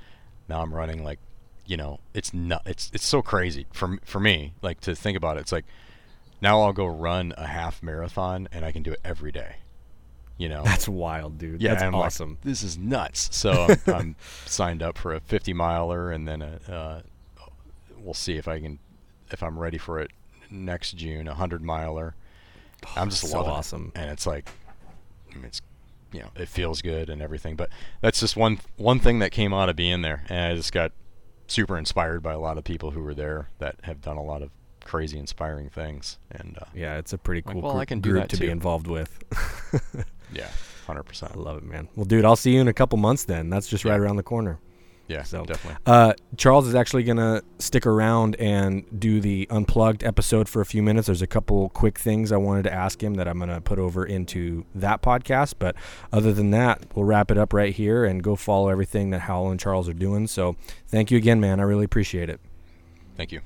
now I'm running like, you know, it's not, it's it's so crazy for for me, like to think about it. It's like now I'll go run a half marathon, and I can do it every day. You know, that's wild, dude. Yeah, that's awesome. Like, this is nuts. So I'm, I'm, signed up for a 50 miler, and then a, uh, we'll see if I can if I'm ready for it next June, a hundred miler. Oh, I'm just so loving awesome, it. and it's like, I mean, it's you know, it feels good and everything. But that's just one one thing that came out of being there, and I just got super inspired by a lot of people who were there that have done a lot of crazy, inspiring things. And uh, yeah, it's a pretty cool like, well, group, I can do group to too. be involved with. yeah, hundred percent. I love it, man. Well, dude, I'll see you in a couple months. Then that's just yeah. right around the corner. Yeah, so definitely. Uh, Charles is actually gonna stick around and do the unplugged episode for a few minutes. There's a couple quick things I wanted to ask him that I'm gonna put over into that podcast. But other than that, we'll wrap it up right here and go follow everything that Howl and Charles are doing. So thank you again, man. I really appreciate it. Thank you.